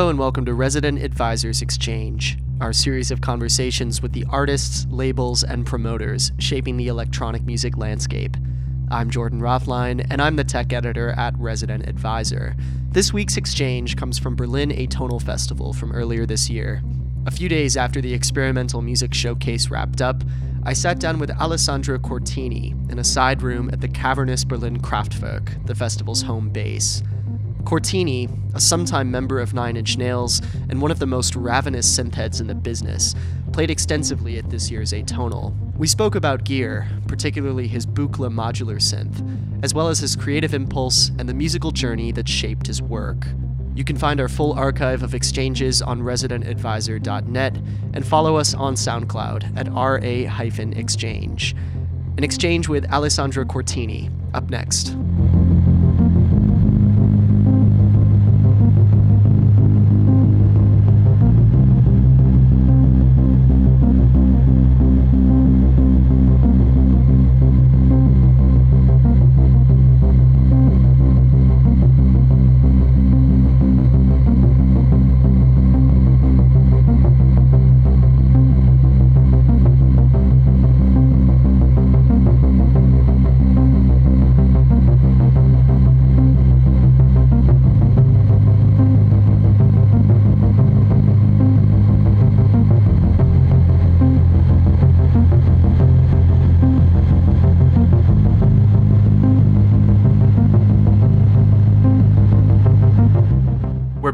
Hello and welcome to Resident Advisors Exchange, our series of conversations with the artists, labels, and promoters shaping the electronic music landscape. I'm Jordan Rothlein, and I'm the tech editor at Resident Advisor. This week's exchange comes from Berlin Atonal Festival from earlier this year. A few days after the experimental music showcase wrapped up, I sat down with Alessandro Cortini in a side room at the cavernous Berlin Kraftwerk, the festival's home base. Cortini, a sometime member of Nine Inch Nails and one of the most ravenous synthheads in the business, played extensively at this year's Atonal. We spoke about gear, particularly his Buchla modular synth, as well as his creative impulse and the musical journey that shaped his work. You can find our full archive of exchanges on residentadvisor.net and follow us on SoundCloud at RA-exchange. An exchange with Alessandro Cortini, up next.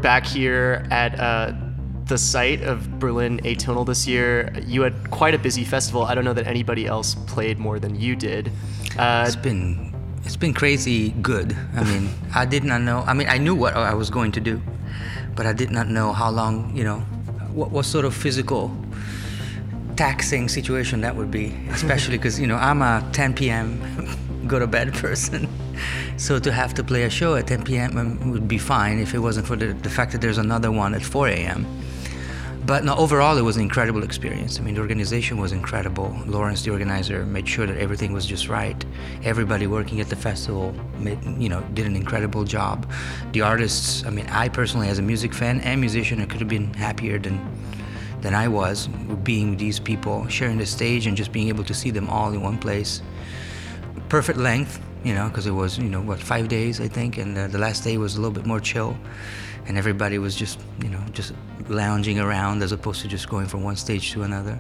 Back here at uh, the site of Berlin Atonal this year. You had quite a busy festival. I don't know that anybody else played more than you did. Uh, It's been it's been crazy good. I mean, I did not know. I mean, I knew what I was going to do, but I did not know how long. You know, what what sort of physical taxing situation that would be, especially because you know I'm a 10 p.m. go to bed person. So to have to play a show at 10 p.m. um, would be fine if it wasn't for the, the fact that there's another one at 4 a.m. But no, overall, it was an incredible experience. I mean, the organization was incredible. Lawrence, the organizer, made sure that everything was just right. Everybody working at the festival, made, you know, did an incredible job. The artists, I mean, I personally, as a music fan and musician, I could have been happier than than I was being with these people, sharing the stage, and just being able to see them all in one place. Perfect length, you know, because it was, you know, what, five days, I think, and uh, the last day was a little bit more chill, and everybody was just, you know, just lounging around as opposed to just going from one stage to another.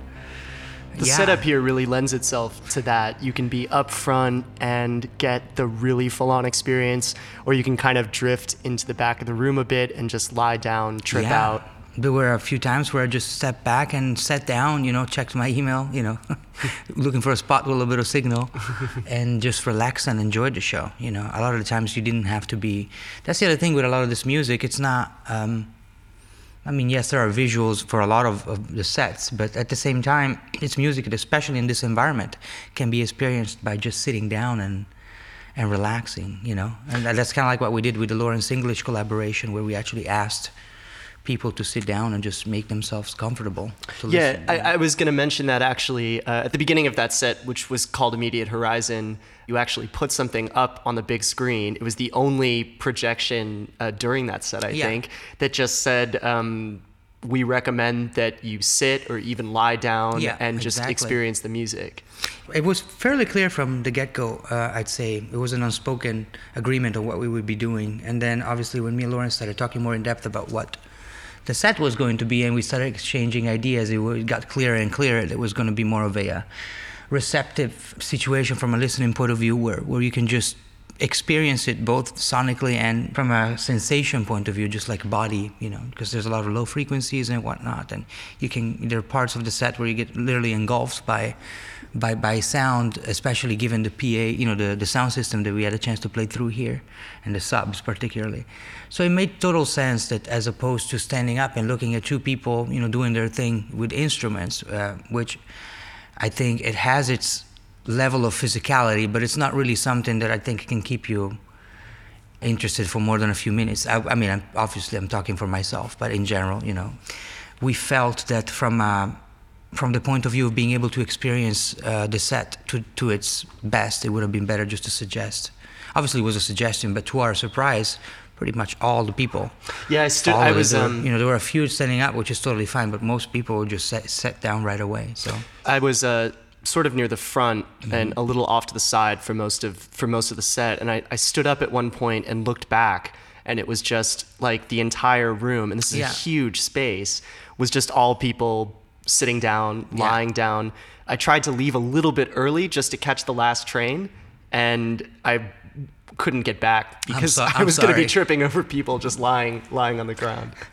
the Yeah. setup here really lends itself to that. You can be up front and get the really full on experience, or you can kind of drift into the back of the room a bit and just lie down, trip Yeah. out. There were a few times where I just stepped back and sat down, you know, checked my email, you know, looking for a spot with a little bit of signal, and just relaxed and enjoyed the show. You know, a lot of the times you didn't have to be. That's the other thing with a lot of this music. It's not. Um, I mean, yes, there are visuals for a lot of, of the sets, but at the same time, it's music especially in this environment, can be experienced by just sitting down and and relaxing. You know, and that's kind of like what we did with the Lawrence English collaboration, where we actually asked people to sit down and just make themselves comfortable. To Yeah, listen. I, I was going to mention that actually uh, at the beginning of that set, which was called Immediate Horizon. You actually put something up on the big screen. It was the only projection uh, during that set, I Yeah. think, that just said, um, "We recommend that you sit or even lie down Yeah, and just exactly. experience the music." It was fairly clear from the get go, uh, I'd say. It was an unspoken agreement on what we would be doing. And then, obviously, when me and Lawrence started talking more in depth about what the set was going to be and we started exchanging ideas, it got clearer and clearer that it was going to be more of a receptive situation from a listening point of view where, where you can just experience it both sonically and from a sensation point of view, just like body, you know, because there's a lot of low frequencies and whatnot. And you can, there are parts of the set where you get literally engulfed by, by, by sound, especially given the PA, you know, the, the sound system that we had a chance to play through here and the subs particularly. So it made total sense that as opposed to standing up and looking at two people, you know, doing their thing with instruments, uh, which I think it has its level of physicality, but it's not really something that I think can keep you interested for more than a few minutes. I, I mean, I'm, obviously, I'm talking for myself, but in general, you know, we felt that from uh, from the point of view of being able to experience uh, the set to, to its best, it would have been better just to suggest. Obviously, it was a suggestion, but to our surprise, pretty much all the people. Yeah, I stood. I was. There, um, you know, there were a few standing up, which is totally fine, but most people just sat, set down right away. So I was uh, sort of near the front Mm-hmm. and a little off to the side for most of for most of the set, and I, I stood up at one point and looked back, and it was just like the entire room, and this is Yeah. a huge space, was just all people sitting down, Yeah. lying down. I tried to leave a little bit early just to catch the last train, and I couldn't get back because so- I was going to be tripping over people just lying lying on the ground.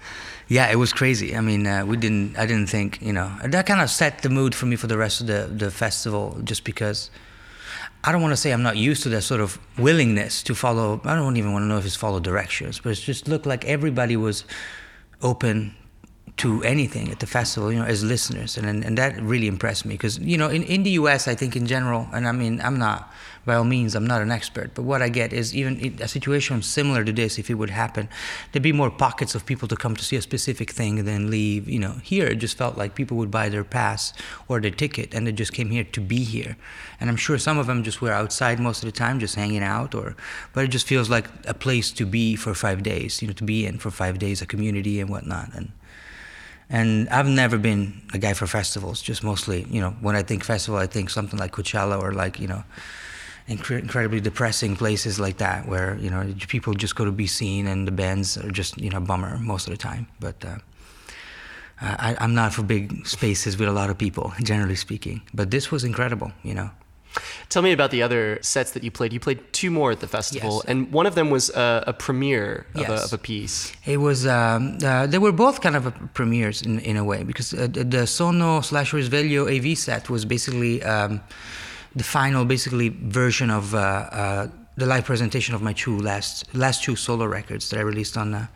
Yeah, it was crazy. I mean, uh, we didn't. I didn't think. You know, that kind of set the mood for me for the rest of the the festival. Just because I don't want to say I'm not used to that sort of willingness to follow. I don't even want to know if it's follow directions, but it just looked like everybody was open to anything at the festival, you know, as listeners, and and, and that really impressed me because you know, in, in the U.S., I think in general, and I mean, I'm not by all means, I'm not an expert, but what I get is even a situation similar to this, if it would happen, there'd be more pockets of people to come to see a specific thing and then leave. You know, here it just felt like people would buy their pass or their ticket and they just came here to be here, and I'm sure some of them just were outside most of the time, just hanging out, or but it just feels like a place to be for five days, you know, to be in for five days, a community and whatnot, and. And I've never been a guy for festivals. Just mostly, you know, when I think festival, I think something like Coachella or like, you know, incre- incredibly depressing places like that, where you know people just go to be seen, and the bands are just you know bummer most of the time. But uh, I, I'm not for big spaces with a lot of people, generally speaking. But this was incredible, you know. Tell me about the other sets that you played. You played two more at the festival, Yes. and one of them was a, a premiere of, a, Yes. of a piece. It was. Um, uh, they were both kind of a premieres in, in a way because uh, the, the Sonno slash Risveglio AV set was basically um, the final, basically version of uh, uh, the live presentation of my two last last two solo records that I released on uh,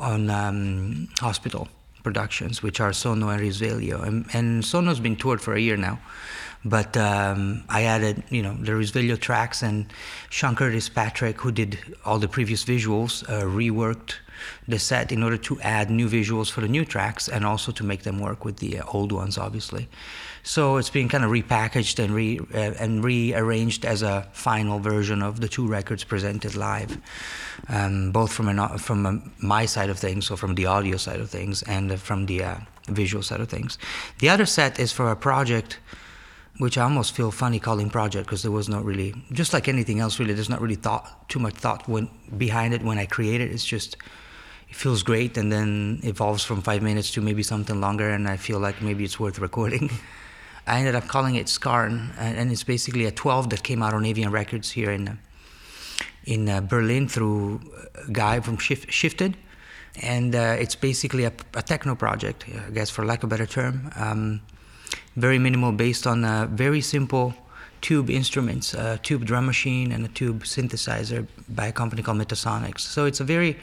on um, Hospital Productions, which are Sonno and Risveglio, and, and Sonno's been toured for a year now. But um, I added, you know, the Risveglio tracks, and Sean Curtis Patrick, who did all the previous visuals, uh, reworked the set in order to add new visuals for the new tracks and also to make them work with the uh, old ones, obviously. So it's been kind of repackaged and re uh, and rearranged as a final version of the two records presented live, um, both from an, from um, my side of things, so from the audio side of things, and uh, from the uh, visual side of things. The other set is for a project which I almost feel funny calling project because there was not really, just like anything else, really, there's not really thought, too much thought went behind it when I create it. It's just, it feels great and then evolves from five minutes to maybe something longer, and I feel like maybe it's worth recording. I ended up calling it Scarn, and it's basically a 12 that came out on Avian Records here in, in uh, Berlin through a guy from Shif- Shifted. And uh, it's basically a, a techno project, I guess, for lack of a better term. Um, very minimal, based on uh, very simple tube instruments, a tube drum machine and a tube synthesizer by a company called Metasonix. So it's a very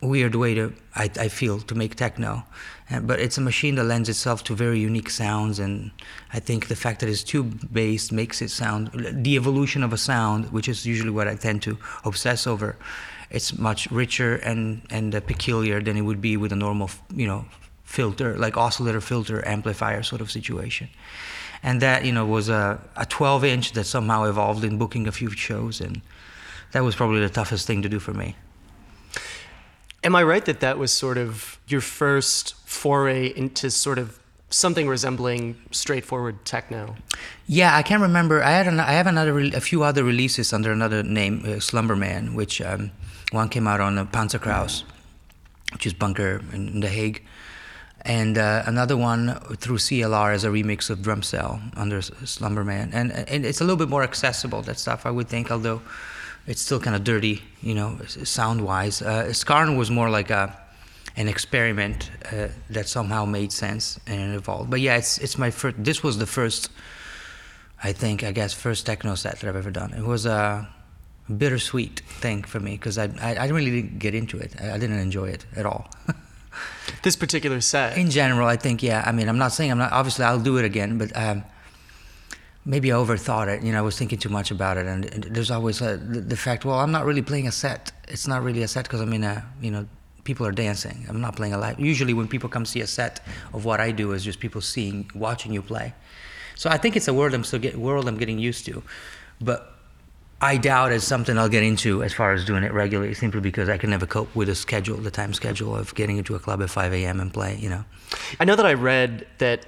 weird way to, I, I feel, to make techno. Uh, but it's a machine that lends itself to very unique sounds, and I think the fact that it's tube based makes it sound, the evolution of a sound, which is usually what I tend to obsess over, it's much richer and, and uh, peculiar than it would be with a normal, you know, filter, like oscillator filter amplifier sort of situation. And that, you know, was a, a 12 inch that somehow evolved in booking a few shows, and that was probably the toughest thing to do for me. Am I right that that was sort of your first foray into sort of something resembling straightforward techno? Yeah, I can't remember. I had an, I have another a few other releases under another name, uh, Slumberman, which um, one came out on uh, Panzerkreuz, which is Bunker in, in The Hague, and uh, another one through CLR as a remix of Drum Cell under Slumberman, and and it's a little bit more accessible that stuff I would think, although it's still kind of dirty, you know, sound wise. Uh, Scarn was more like a an experiment uh, that somehow made sense and evolved. But yeah, it's it's my first. This was the first, I think, I guess, first techno set that I've ever done. It was a bittersweet thing for me because I, I I really didn't get into it. I, I didn't enjoy it at all. This particular set. In general, I think yeah. I mean, I'm not saying I'm not. Obviously, I'll do it again, but. Um, Maybe I overthought it. You know, I was thinking too much about it, and, and there's always a, the, the fact. Well, I'm not really playing a set. It's not really a set because in a, you know, people are dancing. I'm not playing a live. Usually, when people come see a set of what I do, is just people seeing, watching you play. So I think it's a world I'm still get, world I'm getting used to, but I doubt it's something I'll get into as far as doing it regularly, simply because I can never cope with the schedule, the time schedule of getting into a club at 5 a.m. and play. You know. I know that I read that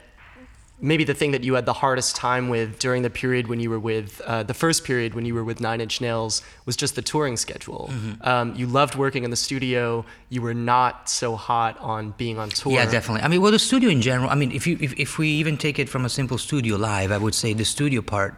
maybe the thing that you had the hardest time with during the period when you were with uh, the first period when you were with Nine Inch Nails was just the touring schedule. Mm-hmm. Um, you loved working in the studio. You were not so hot on being on tour. Yeah, definitely. I mean, well, the studio in general. I mean, if you if, if we even take it from a simple studio live, I would say the studio part.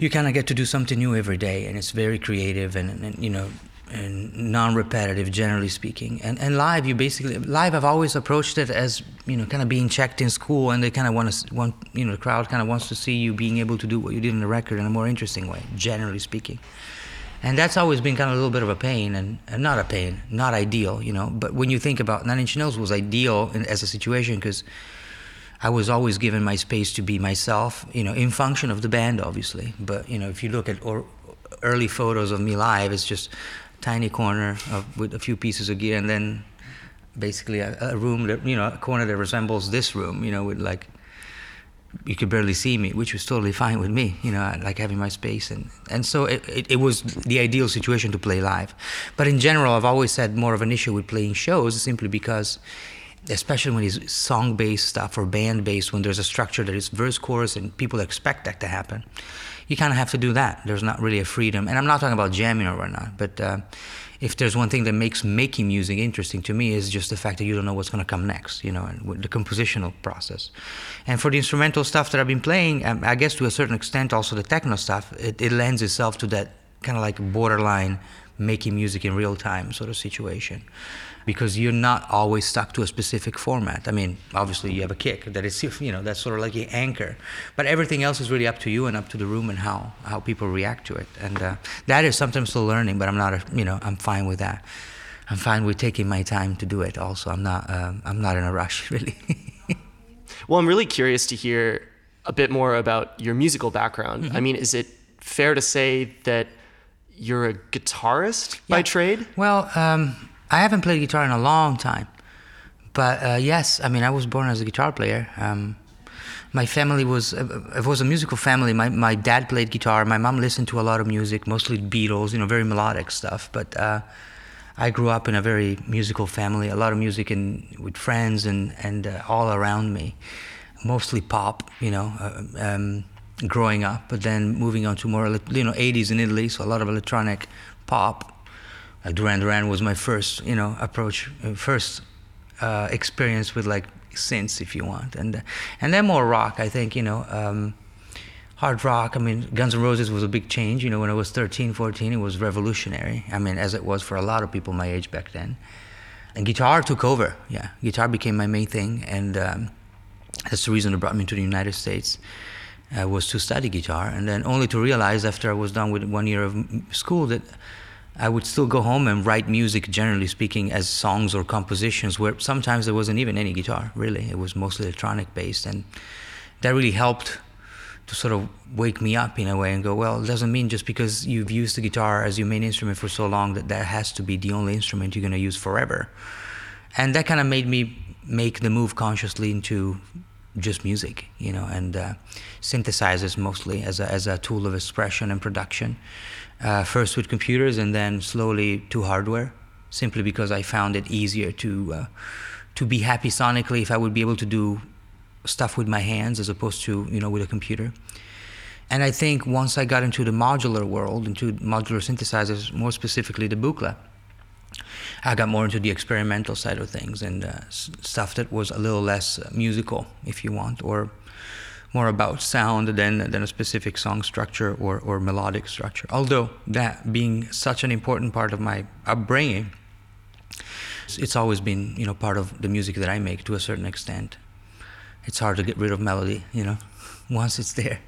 You kind of get to do something new every day, and it's very creative, and, and you know, and non-repetitive generally speaking. And and live you basically live i've always approached it as you know kind of being checked in school and they kind of want to want you know the crowd kind of wants to see you being able to do what you did in the record in a more interesting way generally speaking. And that's always been kind of a little bit of a pain and, and not a pain not ideal you know but when you think about nine inch nails was ideal in, as a situation because I was always given my space to be myself, you know, in function of the band, obviously. But you know, if you look at or, early photos of me live, it's just tiny corner of, with a few pieces of gear, and then basically a, a, room that you know a corner that resembles this room, you know, with like you could barely see me, which was totally fine with me, you know, I like having my space, and and so it, it, it was the ideal situation to play live. But in general, I've always had more of an issue with playing shows, simply because especially when it's song based stuff or band based, when there's a structure that is verse chorus and people expect that to happen you kind of have to do that. There's not really a freedom, and I'm not talking about jamming or whatnot, but uh, if there's one thing that makes making music interesting to me is just the fact that you don't know what's going to come next, you know, and the compositional process. And for the instrumental stuff that I've been playing, um, I guess to a certain extent, also the techno stuff, it, it lends itself to that kind of like borderline making music in real time sort of situation because you're not always stuck to a specific format. I mean, obviously you have a kick that is, you know, that's sort of like an anchor, but everything else is really up to you and up to the room and how how people react to it. And uh, that is sometimes still learning, but I'm not, a, you know, I'm fine with that. I'm fine with taking my time to do it. Also, I'm not, um, I'm not in a rush really. well, I'm really curious to hear a bit more about your musical background. Mm-hmm. I mean, is it fair to say that you're a guitarist yeah. by trade? Well, um, I haven't played guitar in a long time, but uh, yes, I mean I was born as a guitar player. Um, my family was uh, it was a musical family. My my dad played guitar. My mom listened to a lot of music, mostly Beatles, you know, very melodic stuff. But uh, I grew up in a very musical family. A lot of music and with friends and and uh, all around me, mostly pop, you know. Uh, um, growing up, but then moving on to more you know 80s in Italy, so a lot of electronic pop Duran Duran was my first, you know, approach, uh, first uh, experience with like synths, if you want, and uh, and then more rock. I think you know, um, hard rock. I mean, Guns N' Roses was a big change. You know, when I was 13, 14, it was revolutionary. I mean, as it was for a lot of people my age back then. And guitar took over. Yeah, guitar became my main thing, and um, that's the reason it brought me to the United States. Uh, was to study guitar, and then only to realize after I was done with one year of school that I would still go home and write music, generally speaking, as songs or compositions where sometimes there wasn't even any guitar, really. It was mostly electronic based. And that really helped to sort of wake me up in a way and go, well, it doesn't mean just because you've used the guitar as your main instrument for so long that that has to be the only instrument you're going to use forever. And that kind of made me make the move consciously into just music, you know, and uh, synthesizers mostly as a, as a tool of expression and production uh, first with computers and then slowly to hardware, simply because I found it easier to uh, to be happy sonically if I would be able to do stuff with my hands as opposed to you know with a computer. And I think once I got into the modular world, into modular synthesizers, more specifically the Buchla, I got more into the experimental side of things and uh, stuff that was a little less musical, if you want, or more about sound than, than a specific song structure or, or melodic structure. Although that being such an important part of my upbringing, it's always been you know part of the music that I make to a certain extent. It's hard to get rid of melody, you know, once it's there.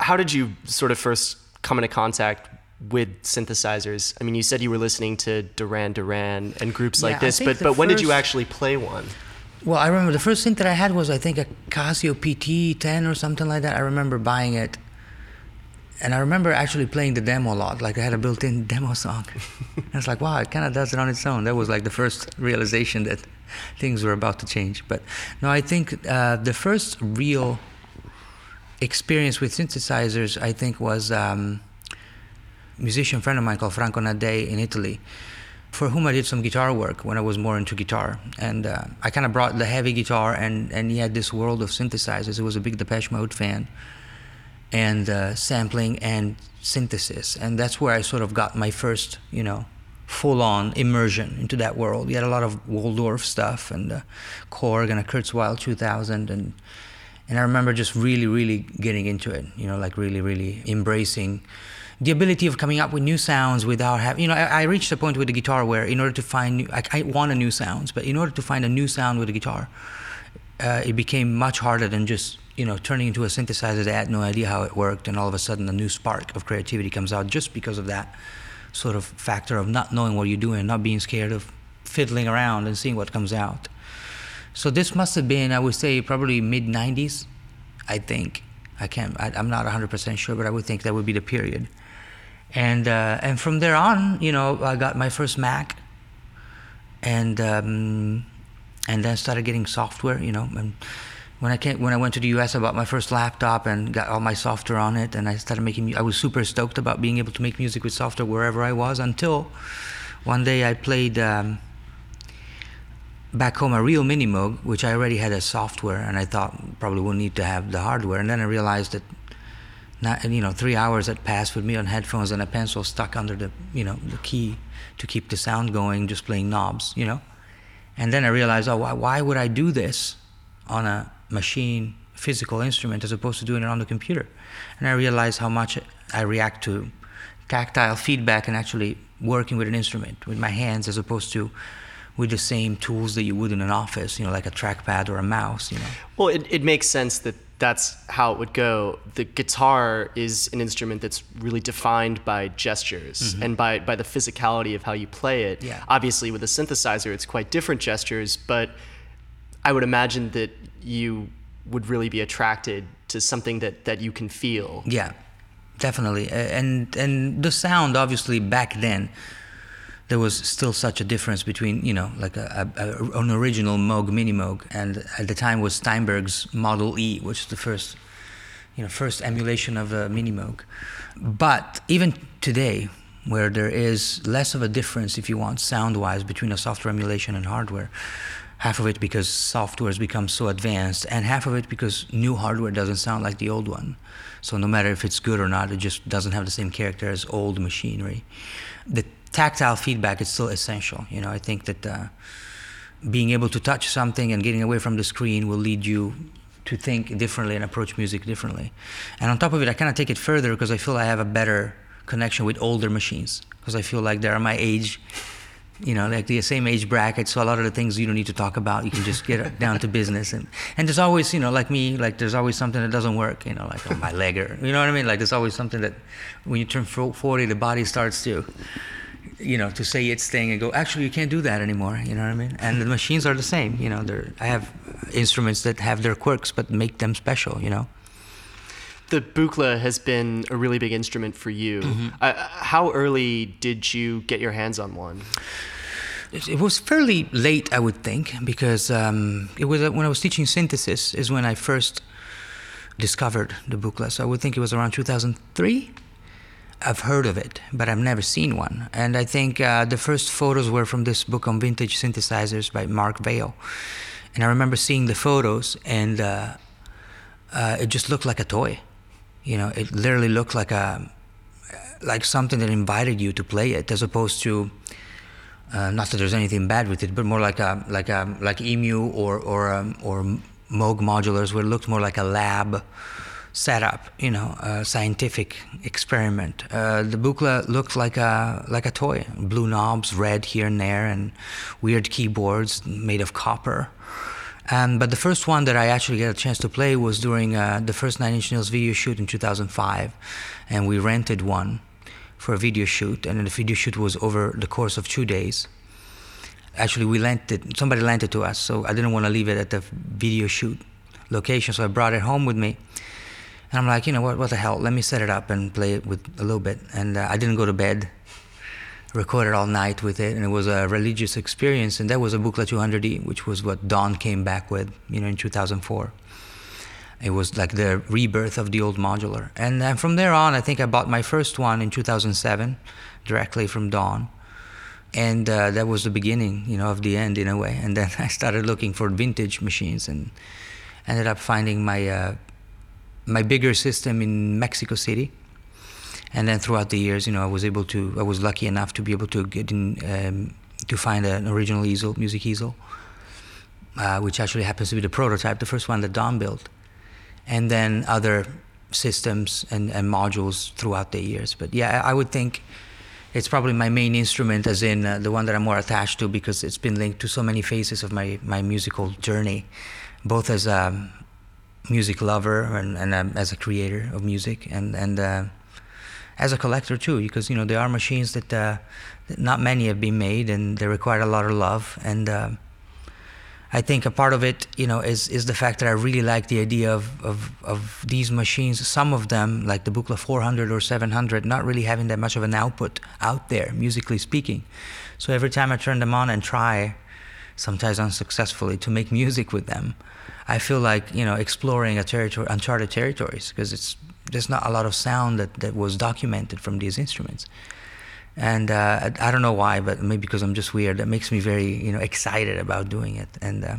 How did you sort of first come into contact with synthesizers? I mean, you said you were listening to Duran Duran and groups yeah, like this, but but when did you actually play one? Well, I remember the first thing that I had was I think a Casio PT10 or something like that. I remember buying it, and I remember actually playing the demo a lot. Like I had a built-in demo song. I was like, wow, it kind of does it on its own. That was like the first realization that things were about to change. But no, I think uh, the first real experience with synthesizers, I think, was um, a musician friend of mine called Franco Nadei in Italy, for whom I did some guitar work when I was more into guitar. And uh, I kind of brought the heavy guitar, and, and he had this world of synthesizers. He was a big Depeche Mode fan, and uh, sampling and synthesis. And that's where I sort of got my first, you know, full on immersion into that world. We had a lot of Waldorf stuff and uh, Korg and a Kurzweil 2000 and and I remember just really really getting into it, you know, like really really embracing the ability of coming up with new sounds without having, you know, I, I, reached a point with the guitar where in order to find, new, I, I want a new sounds, but in order to find a new sound with the guitar, uh, it became much harder than just, you know, turning into a synthesizer that I had no idea how it worked, and all of a sudden a new spark of creativity comes out just because of that sort of factor of not knowing what you're doing, not being scared of fiddling around and seeing what comes out. So this must have been, I would say, probably mid 90s, I think. I can't, I, am not 100% sure, but I would think that would be the period. And, uh, and from there on, you know, I got my first Mac and, um, and then started getting software, you know, and when I came, when I went to the U.S., I bought my first laptop and got all my software on it, and I started making. I was super stoked about being able to make music with software wherever I was. Until one day I played um, back home a real mini Moog, which I already had as software, and I thought probably wouldn't need to have the hardware. And then I realized that, not, you know, three hours had passed with me on headphones and a pencil stuck under the, you know, the key to keep the sound going, just playing knobs, you know. And then I realized, oh, why, why would I do this on a machine physical instrument as opposed to doing it on the computer. And I realized how much I react to tactile feedback and actually working with an instrument with my hands as opposed to with the same tools that you would in an office, you know, like a trackpad or a mouse, you know. Well, it, it makes sense that that's how it would go. The guitar is an instrument that's really defined by gestures mm-hmm. and by, by the physicality of how you play it. Yeah. Obviously, with a synthesizer, it's quite different gestures, but I would imagine that you would really be attracted to something that, that you can feel. Yeah, definitely. And and the sound, obviously, back then, there was still such a difference between you know like a, a, an original Moog Mini Moog, and at the time was Steinberg's Model E, which is the first you know first emulation of a Mini Moog. But even today, where there is less of a difference, if you want, sound-wise, between a software emulation and hardware half of it because software has become so advanced, and half of it because new hardware doesn't sound like the old one. So no matter if it's good or not, it just doesn't have the same character as old machinery. The tactile feedback is still essential. You know, I think that uh, being able to touch something and getting away from the screen will lead you to think differently and approach music differently. And on top of it, I kind of take it further because I feel I have a better connection with older machines because I feel like they're my age you know, like the same age bracket. So a lot of the things you don't need to talk about, you can just get down to business. And and there's always, you know, like me, like there's always something that doesn't work. You know, like oh, my leg, or you know what I mean. Like there's always something that when you turn 40, the body starts to, you know, to say its thing and go. Actually, you can't do that anymore. You know what I mean? And the machines are the same. You know, they're I have instruments that have their quirks, but make them special. You know the Buchla has been a really big instrument for you. Mm-hmm. Uh, how early did you get your hands on one? It was fairly late, I would think, because um, it was uh, when I was teaching synthesis is when I first discovered the Buchla. So I would think it was around 2003. I've heard of it, but I've never seen one. And I think uh, the first photos were from this book on vintage synthesizers by Mark Vail. And I remember seeing the photos, and uh, uh, it just looked like a toy. You know, it literally looked like a like something that invited you to play it, as opposed to uh, not that there's anything bad with it, but more like a like a like EMU or or um, or Moog modulars, where it looked more like a lab setup, you know, a scientific experiment. Uh, the Buchla looked like a like a toy, blue knobs, red here and there, and weird keyboards made of copper. Um, but the first one that I actually got a chance to play was during uh, the first Nine Inch Nails video shoot in 2005, and we rented one for a video shoot, and the video shoot was over the course of two days. Actually, we lent it. Somebody lent it to us, so I didn't want to leave it at the video shoot location, so I brought it home with me. And I'm like, you know what? What the hell? Let me set it up and play it with a little bit. And uh, I didn't go to bed recorded all night with it, and it was a religious experience. And that was a Buchla 200E, which was what Don came back with, you know, in 2004. It was like the rebirth of the old modular. And then from there on, I think I bought my first one in 2007, directly from Don. And uh, that was the beginning, you know, of the end in a way. And then I started looking for vintage machines and ended up finding my uh, my bigger system in Mexico City. And then throughout the years, you know, I was able to, I was lucky enough to be able to get in, um, to find an original easel, music easel, uh, which actually happens to be the prototype, the first one that Don built and then other systems and, and modules throughout the years. But yeah, I would think it's probably my main instrument, as in uh, the one that I'm more attached to, because it's been linked to so many phases of my, my musical journey, both as a music lover and, and um, as a creator of music, and and uh, as a collector too, because you know there are machines that, uh, that, not many have been made, and they require a lot of love and uh, I think a part of it, you know, is is the fact that I really like the idea of of, of these machines. Some of them, like the Buchla 400 or 700, not really having that much of an output out there, musically speaking. So every time I turn them on and try, sometimes unsuccessfully, to make music with them, I feel like you know exploring a territory, uncharted territories, because it's there's not a lot of sound that, that was documented from these instruments and uh, I, don't know why, but maybe because I'm just weird. That makes me very, you know, excited about doing it. And uh,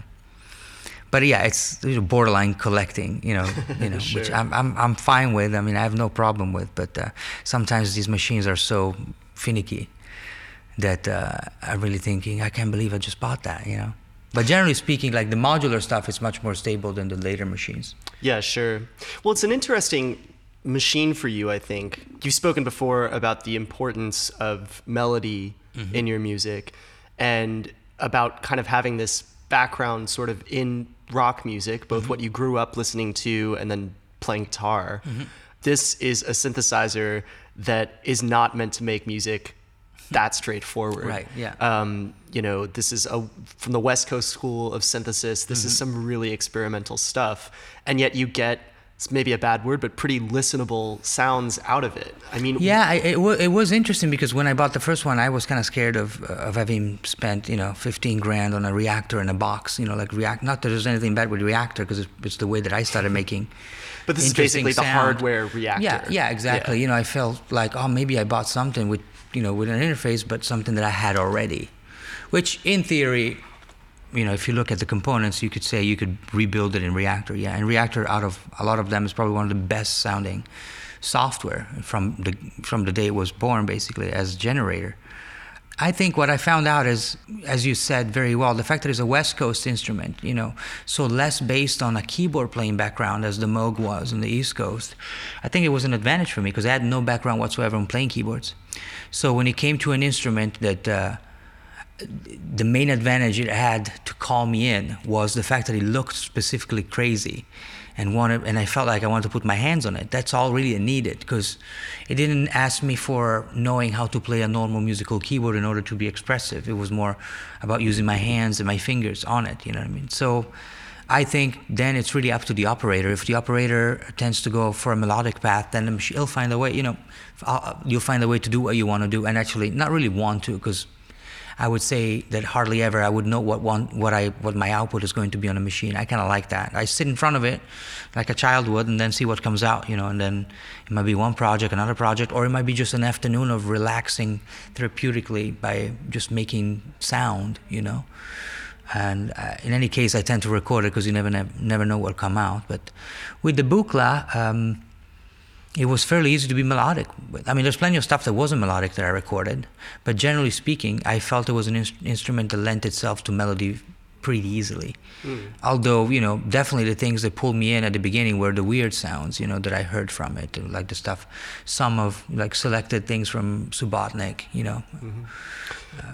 but yeah, it's borderline collecting, you know, you know, sure. which I'm, I'm I'm fine with. I mean, I have no problem with. But uh, sometimes these machines are so finicky that uh, I'm really thinking, I can't believe I just bought that, you know. But generally speaking, like the modular stuff is much more stable than the later machines. Yeah, sure. Well, it's an interesting machine for you, I think. You've spoken before about the importance of melody mm-hmm. in your music and about kind of having this background sort of in rock music, both mm-hmm. what you grew up listening to and then playing guitar. Mm-hmm. This is a synthesizer that is not meant to make music that straightforward. Right. Yeah. Um, you know, this is a from the West Coast school of synthesis. This is mm-hmm. some really experimental stuff, and yet you get it's maybe a bad word, but pretty listenable sounds out of it. I mean, yeah, it, w- it was interesting because when I bought the first one, I was kind of scared of of having spent you know 15 grand on a Reaktor in a box. You know, like React. Not that there's anything bad with Reaktor because it's, it's, the way that I started making. But this is basically sound. the hardware Reaktor. Yeah, yeah, exactly. Yeah. You know, I felt like oh maybe I bought something with you know with an interface, but something that I had already, which in theory you know, if you look at the components, you could say you could rebuild it in Reaktor. Yeah, and Reaktor, out of a lot of them, is probably one of the best sounding software from the from the day it was born, basically as a generator. I think what I found out is, as you said very well, the fact that it's a West Coast instrument, you know, so less based on a keyboard playing background as the Moog was on the East Coast. I think it was an advantage for me because I had no background whatsoever on playing keyboards. So when it came to an instrument that uh, the main advantage it had to call me in was the fact that it looked specifically crazy and wanted and I felt like I wanted to put my hands on it. That's all really needed because it didn't ask me for knowing how to play a normal musical keyboard in order to be expressive. It was more about using my hands and my fingers on it, you know what I mean? So I think then it's really up to the operator. If the operator tends to go for a melodic path, then he'll find a way, you know, uh, uh, you'll find a way to do what you want to do and actually not really want to because I would say that hardly ever I would know what one what I what my output is going to be on a machine. I kind of like that. I sit in front of it like a child would, and then see what comes out, you know. And then it might be one project, another project, or it might be just an afternoon of relaxing therapeutically by just making sound, you know. And uh, in any case, I tend to record it because you never never know what'll come out. But with the Buchla. Um, it was fairly easy to be melodic. I mean, there's plenty of stuff that wasn't melodic that I recorded, but generally speaking, I felt it was an in- instrument that lent itself to melody pretty easily. Mm. Although, you know, definitely the things that pulled me in at the beginning were the weird sounds, you know, that I heard from it, like the stuff, some of like selected things from Subotnick, you know. Mm-hmm.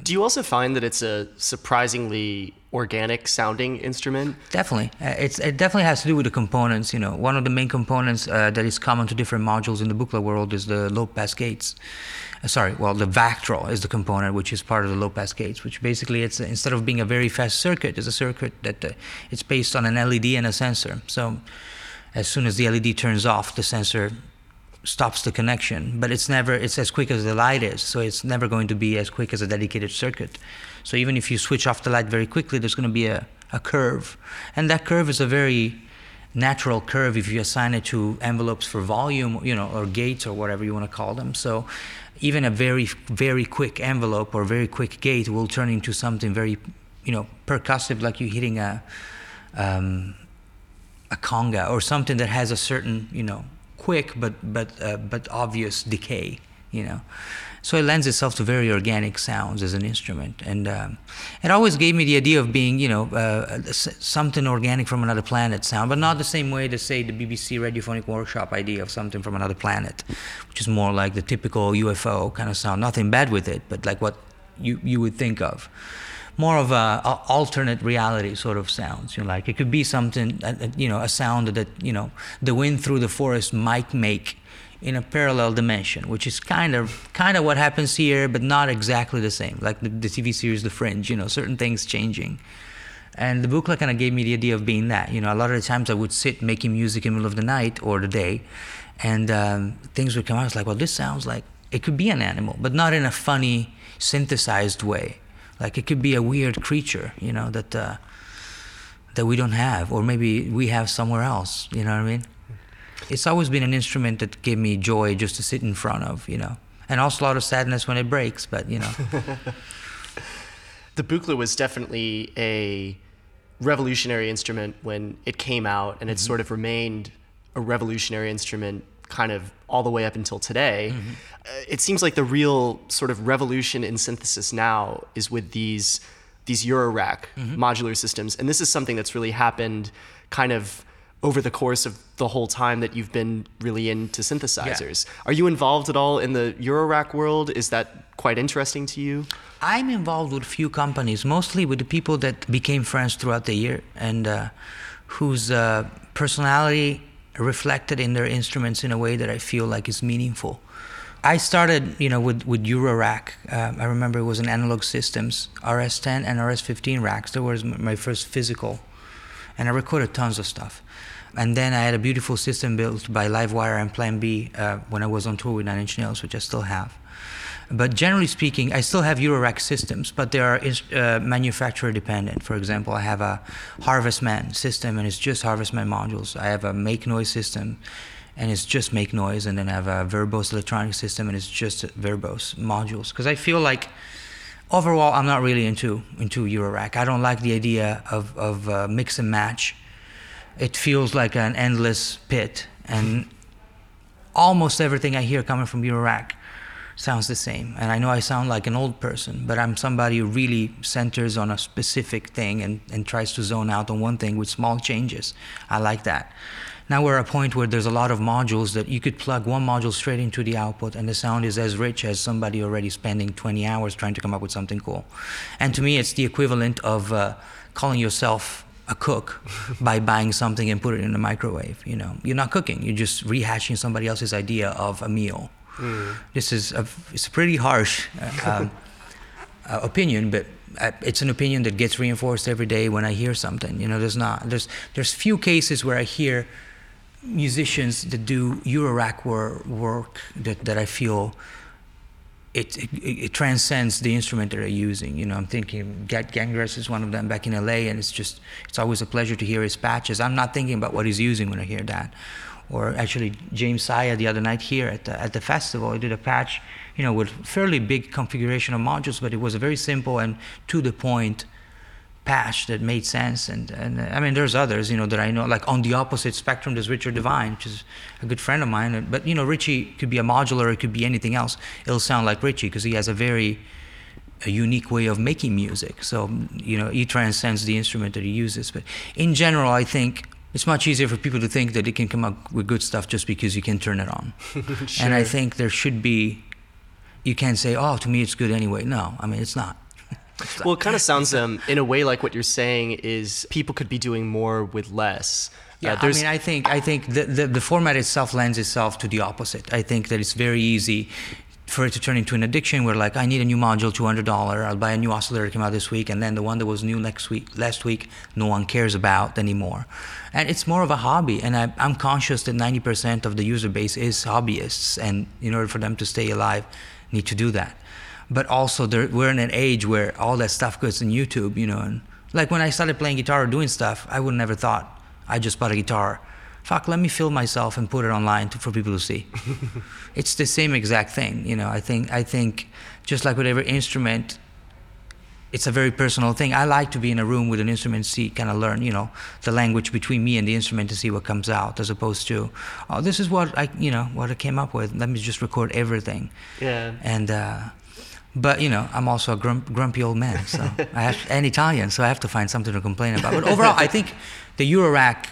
Do you also find that it's a surprisingly organic sounding instrument? Definitely, uh, it's it definitely has to do with the components. You know, one of the main components uh, that is common to different modules in the Buchla world is the low pass gates. Sorry, well, the Vactrol is the component which is part of the low pass gates, which basically it's instead of being a very fast circuit, it's a circuit that uh, it's based on an LED and a sensor. So as soon as the LED turns off, the sensor stops the connection, but it's never it's as quick as the light is, so it's never going to be as quick as a dedicated circuit. So even if you switch off the light very quickly, there's going to be a, a curve, and that curve is a very natural curve if you assign it to envelopes for volume, you know, or gates or whatever you want to call them. So even a very very quick envelope or very quick gate will turn into something very, you know, percussive, like you hitting a um, a conga or something that has a certain, you know, quick but but uh, but obvious decay, you know. So it lends itself to very organic sounds as an instrument, and um, it always gave me the idea of being, you know, uh, something organic from another planet sound, but not the same way to say the BBC Radiophonic Workshop idea of something from another planet, which is more like the typical UFO kind of sound. Nothing bad with it, but like what you you would think of more of a, a, alternate reality sort of sounds. You know, like it could be something, you know, a sound that you know the wind through the forest might make in a parallel dimension, which is kind of kind of what happens here, but not exactly the same. Like the, the TV series The Fringe, you know, certain things changing. And the Buchla kind of gave me the idea of being that. You know, a lot of the times I would sit making music in the middle of the night or the day, and um, things would come out. I was like, well, this sounds like it could be an animal, but not in a funny, synthesized way. Like it could be a weird creature, you know, that uh, that we don't have, or maybe we have somewhere else. You know what I mean? It's always been an instrument that gave me joy just to sit in front of, you know, and also a lot of sadness when it breaks. But you know, the Buchla was definitely a revolutionary instrument when it came out, and it's mm-hmm. sort of remained a revolutionary instrument kind of all the way up until today. Mm-hmm. Uh, it seems like the real sort of revolution in synthesis now is with these these Eurorack mm-hmm. modular systems, and this is something that's really happened kind of over the course of the whole time that you've been really into synthesizers. Yeah. Are you involved at all in the Eurorack world? Is that quite interesting to you? I'm involved with a few companies, mostly with the people that became friends throughout the year and uh, whose uh, personality reflected in their instruments in a way that I feel like is meaningful. I started, you know, with with Eurorack. Uh, I remember it was an analog systems RS10 and RS15 racks. That was my first physical, and I recorded tons of stuff. And then I had a beautiful system built by Livewire and Plan B uh, when I was on tour with Nine Inch Nails, which I still have. But generally speaking, I still have Eurorack systems, but they are uh, manufacturer dependent. For example, I have a Harvestman system, and it's just Harvestman modules. I have a Make Noise system, and it's just Make Noise. And then I have a Verbos electronic system, and it's just Verbos modules. Because I feel like overall, I'm not really into into Eurorack. I don't like the idea of of uh, mix and match. It feels like an endless pit, and almost everything I hear coming from Eurorack sounds the same. And I know I sound like an old person, but I'm somebody who really centers on a specific thing and, and tries to zone out on one thing with small changes. I like that. Now we're at a point where there's a lot of modules that you could plug one module straight into the output and the sound is as rich as somebody already spending 20 hours trying to come up with something cool. And to me, it's the equivalent of uh, calling yourself a cook by buying something and put it in the microwave. You know, you're not cooking. You're just rehashing somebody else's idea of a meal. Mm. This is a, it's a pretty harsh uh, um, uh, opinion, but uh, it's an opinion that gets reinforced every day when I hear something. You know, there's not there's there's few cases where I hear musicians that do Eurorack work, work that, that I feel it, it, it, transcends the instrument that they're using. You know, I'm thinking Geddes Gengras is one of them back in LA, and it's just it's always a pleasure to hear his patches. I'm not thinking about what he's using when I hear that or actually James Saya the other night here at the, at the festival. He did a patch, you know, with fairly big configuration of modules, but it was a very simple and to the point patch that made sense. And, and uh, I mean, there's others, you know, that I know, like on the opposite spectrum, there's Richard Devine, which is a good friend of mine. But, you know, Richie could be a modular, it could be anything else. It'll sound like Richie because he has a very a unique way of making music. So, you know, he transcends the instrument that he uses. But in general, I think it's much easier for people to think that they can come up with good stuff just because you can turn it on. sure. And I think there should be, you can't say, oh, to me it's good anyway. No, I mean, it's not. Well, it kind of sounds um, in a way like what you're saying is people could be doing more with less. Uh, yeah, uh, I mean, I think I think the, the, the format itself lends itself to the opposite. I think that it's very easy for it to turn into an addiction where like I need a new module, two hundred dollar. I'll buy a new oscillator that came out this week, and then the one that was new next week, last week, no one cares about anymore. And it's more of a hobby, and I, I'm conscious that ninety percent of the user base is hobbyists, and in order for them to stay alive, need to do that. But also, we're in an age where all that stuff goes on YouTube, you know. And like when I started playing guitar or doing stuff, I would never thought I just bought a guitar. Fuck, let me film myself and put it online to, for people to see. it's the same exact thing, you know. I think I think just like with every instrument, it's a very personal thing. I like to be in a room with an instrument, see, kind of learn, you know, the language between me and the instrument to see what comes out, as opposed to, oh, this is what I, you know, what I came up with. Let me just record everything. Yeah. And, uh, but you know, I'm also a grump, grumpy old man, so I have, and Italian, so I have to find something to complain about. But overall, I think the Eurorack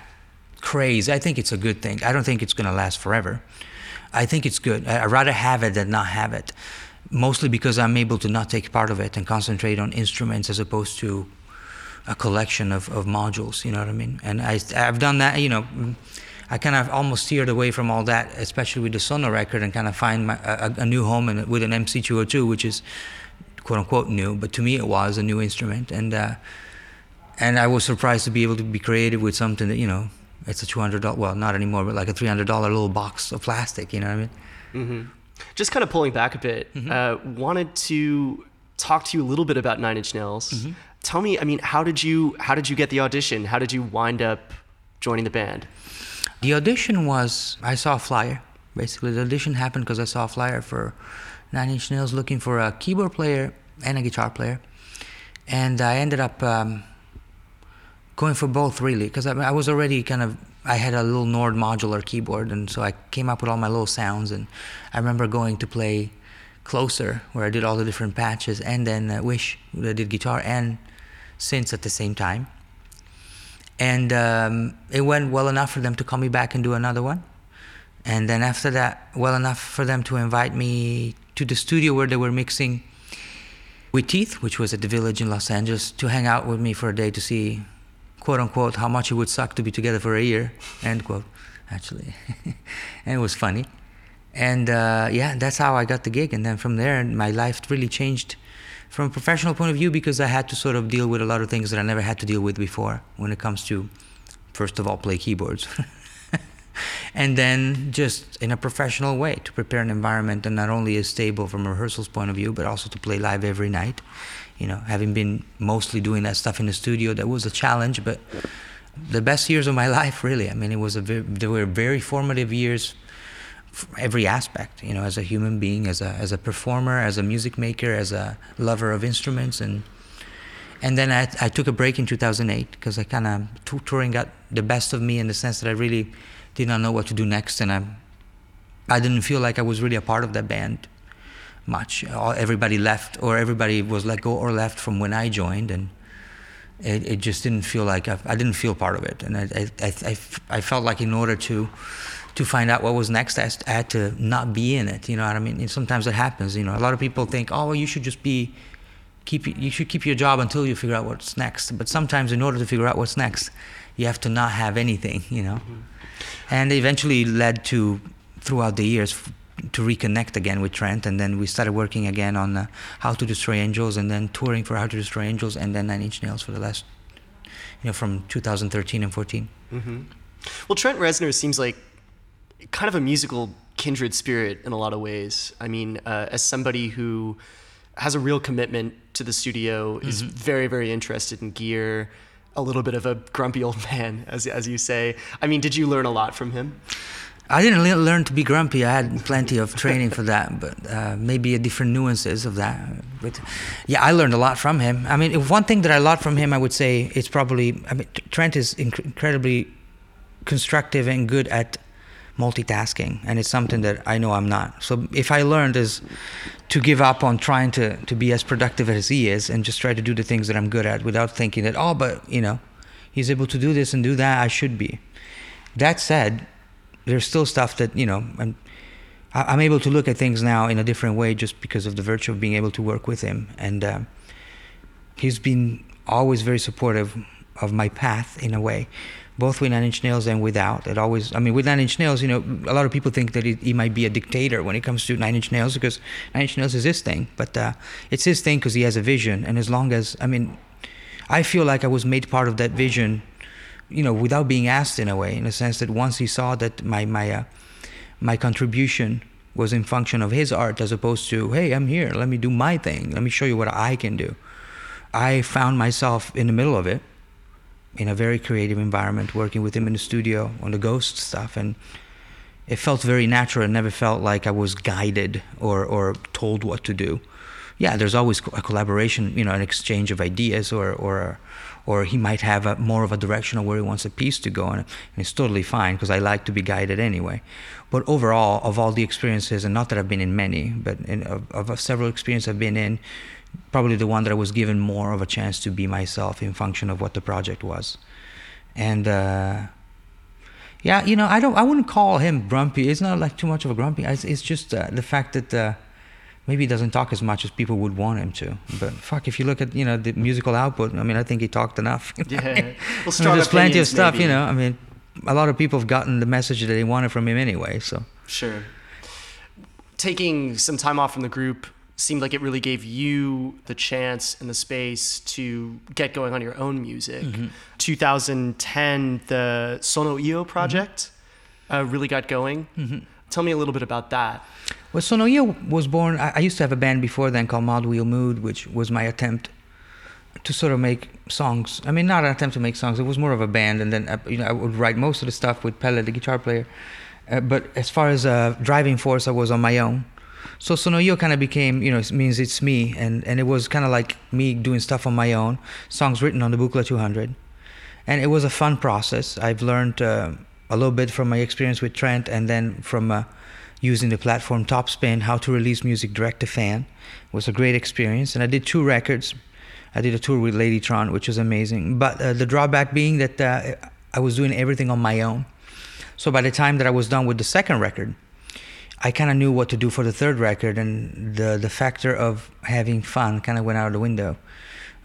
craze, I think it's a good thing. I don't think it's going to last forever. I think it's good. I'd rather have it than not have it mostly because I'm able to not take part of it and concentrate on instruments as opposed to a collection of, of modules. You know what I mean? And I, I've done that. You know, I kind of almost steered away from all that, especially with the Sonno record, and kind of find my, a, a, new home in, with an MC202, which is quote unquote new, but to me it was a new instrument, and uh, and I was surprised to be able to be creative with something that you know it's a two hundred dollar, well, not anymore, but like a three hundred dollar little box of plastic. You know what I mean? Mm-hmm. Just kind of pulling back a bit, mm-hmm. uh, wanted to talk to you a little bit about Nine Inch Nails. Mm-hmm. Tell me, I mean, how did you how did you get the audition? How did you wind up joining the band? The audition was I saw a flyer. Basically, the audition happened because I saw a flyer for Nine Inch Nails looking for a keyboard player and a guitar player, and I ended up um, going for both really because I, I was already kind of I had a little Nord modular keyboard, and so I came up with all my little sounds. And I remember going to play Closer, where I did all the different patches, and then uh, Wish, where I did guitar and synths at the same time. And um, it went well enough for them to call me back and do another one. And then after that, well enough for them to invite me to the studio where they were mixing with Teeth, which was at the Village in Los Angeles, to hang out with me for a day to see quote unquote, how much it would suck to be together for a year, end quote, actually. and it was funny. And uh, yeah, that's how I got the gig. And then from there, my life really changed from a professional point of view because I had to sort of deal with a lot of things that I never had to deal with before when it comes to, first of all, play keyboards. and then just in a professional way to prepare an environment that not only is stable from a rehearsals point of view, but also to play live every night you know, having been mostly doing that stuff in the studio, that was a challenge, but the best years of my life, really. I mean, it was a very, they were very formative years, every aspect. You know, as a human being, as a as a performer, as a music maker, as a lover of instruments, and and then I, I took a break in 2008 because I kind of touring got the best of me in the sense that I really did not know what to do next, and I I didn't feel like I was really a part of that band much. Everybody left, or everybody was let go or left from when I joined, and it, it just didn't feel like I, I, didn't feel part of it. And I, I, I, I, felt like in order to to find out what was next, I had to not be in it. You know what I mean? And sometimes it happens. You know, a lot of people think, oh, well, you should just be keep you should keep your job until you figure out what's next. But sometimes, in order to figure out what's next, you have to not have anything. You know, mm-hmm. and eventually led to throughout the years to reconnect again with Trent, and then we started working again on uh, How to Destroy Angels, and then touring for How to Destroy Angels, and then Nine Inch Nails for the last, you know, from 2013 and 14. Mm-hmm. Well, Trent Reznor seems like kind of a musical kindred spirit in a lot of ways. I mean, uh, as somebody who has a real commitment to the studio, mm-hmm. is very, very interested in gear, a little bit of a grumpy old man, as as you say. I mean, did you learn a lot from him? I didn't learn to be grumpy. I had plenty of training for that, but uh, maybe a different nuances of that. But yeah, I learned a lot from him. I mean, one thing that I learned from him, I would say, it's probably. I mean, Trent is inc- incredibly constructive and good at multitasking, and it's something that I know I'm not. So if I learned is to give up on trying to to be as productive as he is, and just try to do the things that I'm good at, without thinking that oh, but you know, he's able to do this and do that. I should be. That said there's still stuff that you know I'm, I'm able to look at things now in a different way just because of the virtue of being able to work with him and uh, he's been always very supportive of my path in a way both with nine inch nails and without. It always i mean with nine inch nails you know a lot of people think that he, might be a dictator when it comes to nine inch nails because nine inch nails is his thing but uh, it's his thing because he has a vision. And as long as i mean i feel like i was made part of that vision you know, without being asked in a way, in a sense that once he saw that my my uh, my contribution was in function of his art as opposed to, hey, I'm here, let me do my thing, let me show you what I can do. I found myself in the middle of it, in a very creative environment, working with him in the studio on the Ghost stuff, and it felt very natural. It never felt like I was guided or or told what to do. Yeah, there's always a collaboration, you know, an exchange of ideas, or or or he might have a, more of a direction of where he wants a piece to go, and, it's totally fine because I like to be guided anyway. But overall, of all the experiences, and not that I've been in many, but in, of, of several experiences I've been in, probably the one that I was given more of a chance to be myself in function of what the project was. And uh, yeah, you know, I don't, I wouldn't call him grumpy. It's not like too much of a grumpy. It's, it's just uh, the fact that uh, maybe he doesn't talk as much as people would want him to. But fuck, if you look at you know the musical output, I mean, I think he talked enough. Yeah, well, I mean, there's plenty of stuff. maybe. You know, I mean, a lot of people have gotten the message that they wanted from him anyway. So Sure. Taking some time off from the group seemed like it really gave you the chance and the space to get going on your own music. 2010, the Sonoio project uh, really got going. Tell me a little bit about that. Well, Sonoio was born. I, I used to have a band before then called Modwheelmood, which was my attempt to sort of make songs. I mean, not an attempt to make songs. It was more of a band, and then uh, you know I would write most of the stuff with Pelle, the guitar player. Uh, but as far as a driving force, I was on my own. So Sonoio kind of became, you know, it means it's me, and and it was kind of like me doing stuff on my own, songs written on the Buchla 200, and it was a fun process. I've learned uh, a little bit from my experience with Trent, and then from uh, using the platform Topspin, how to release music direct to fan. It was a great experience, and I did two records. I did a tour with Ladytron, which was amazing. But uh, the drawback being that uh, I was doing everything on my own. So by the time that I was done with the second record, I kind of knew what to do for the third record, and the the factor of having fun kind of went out of the window,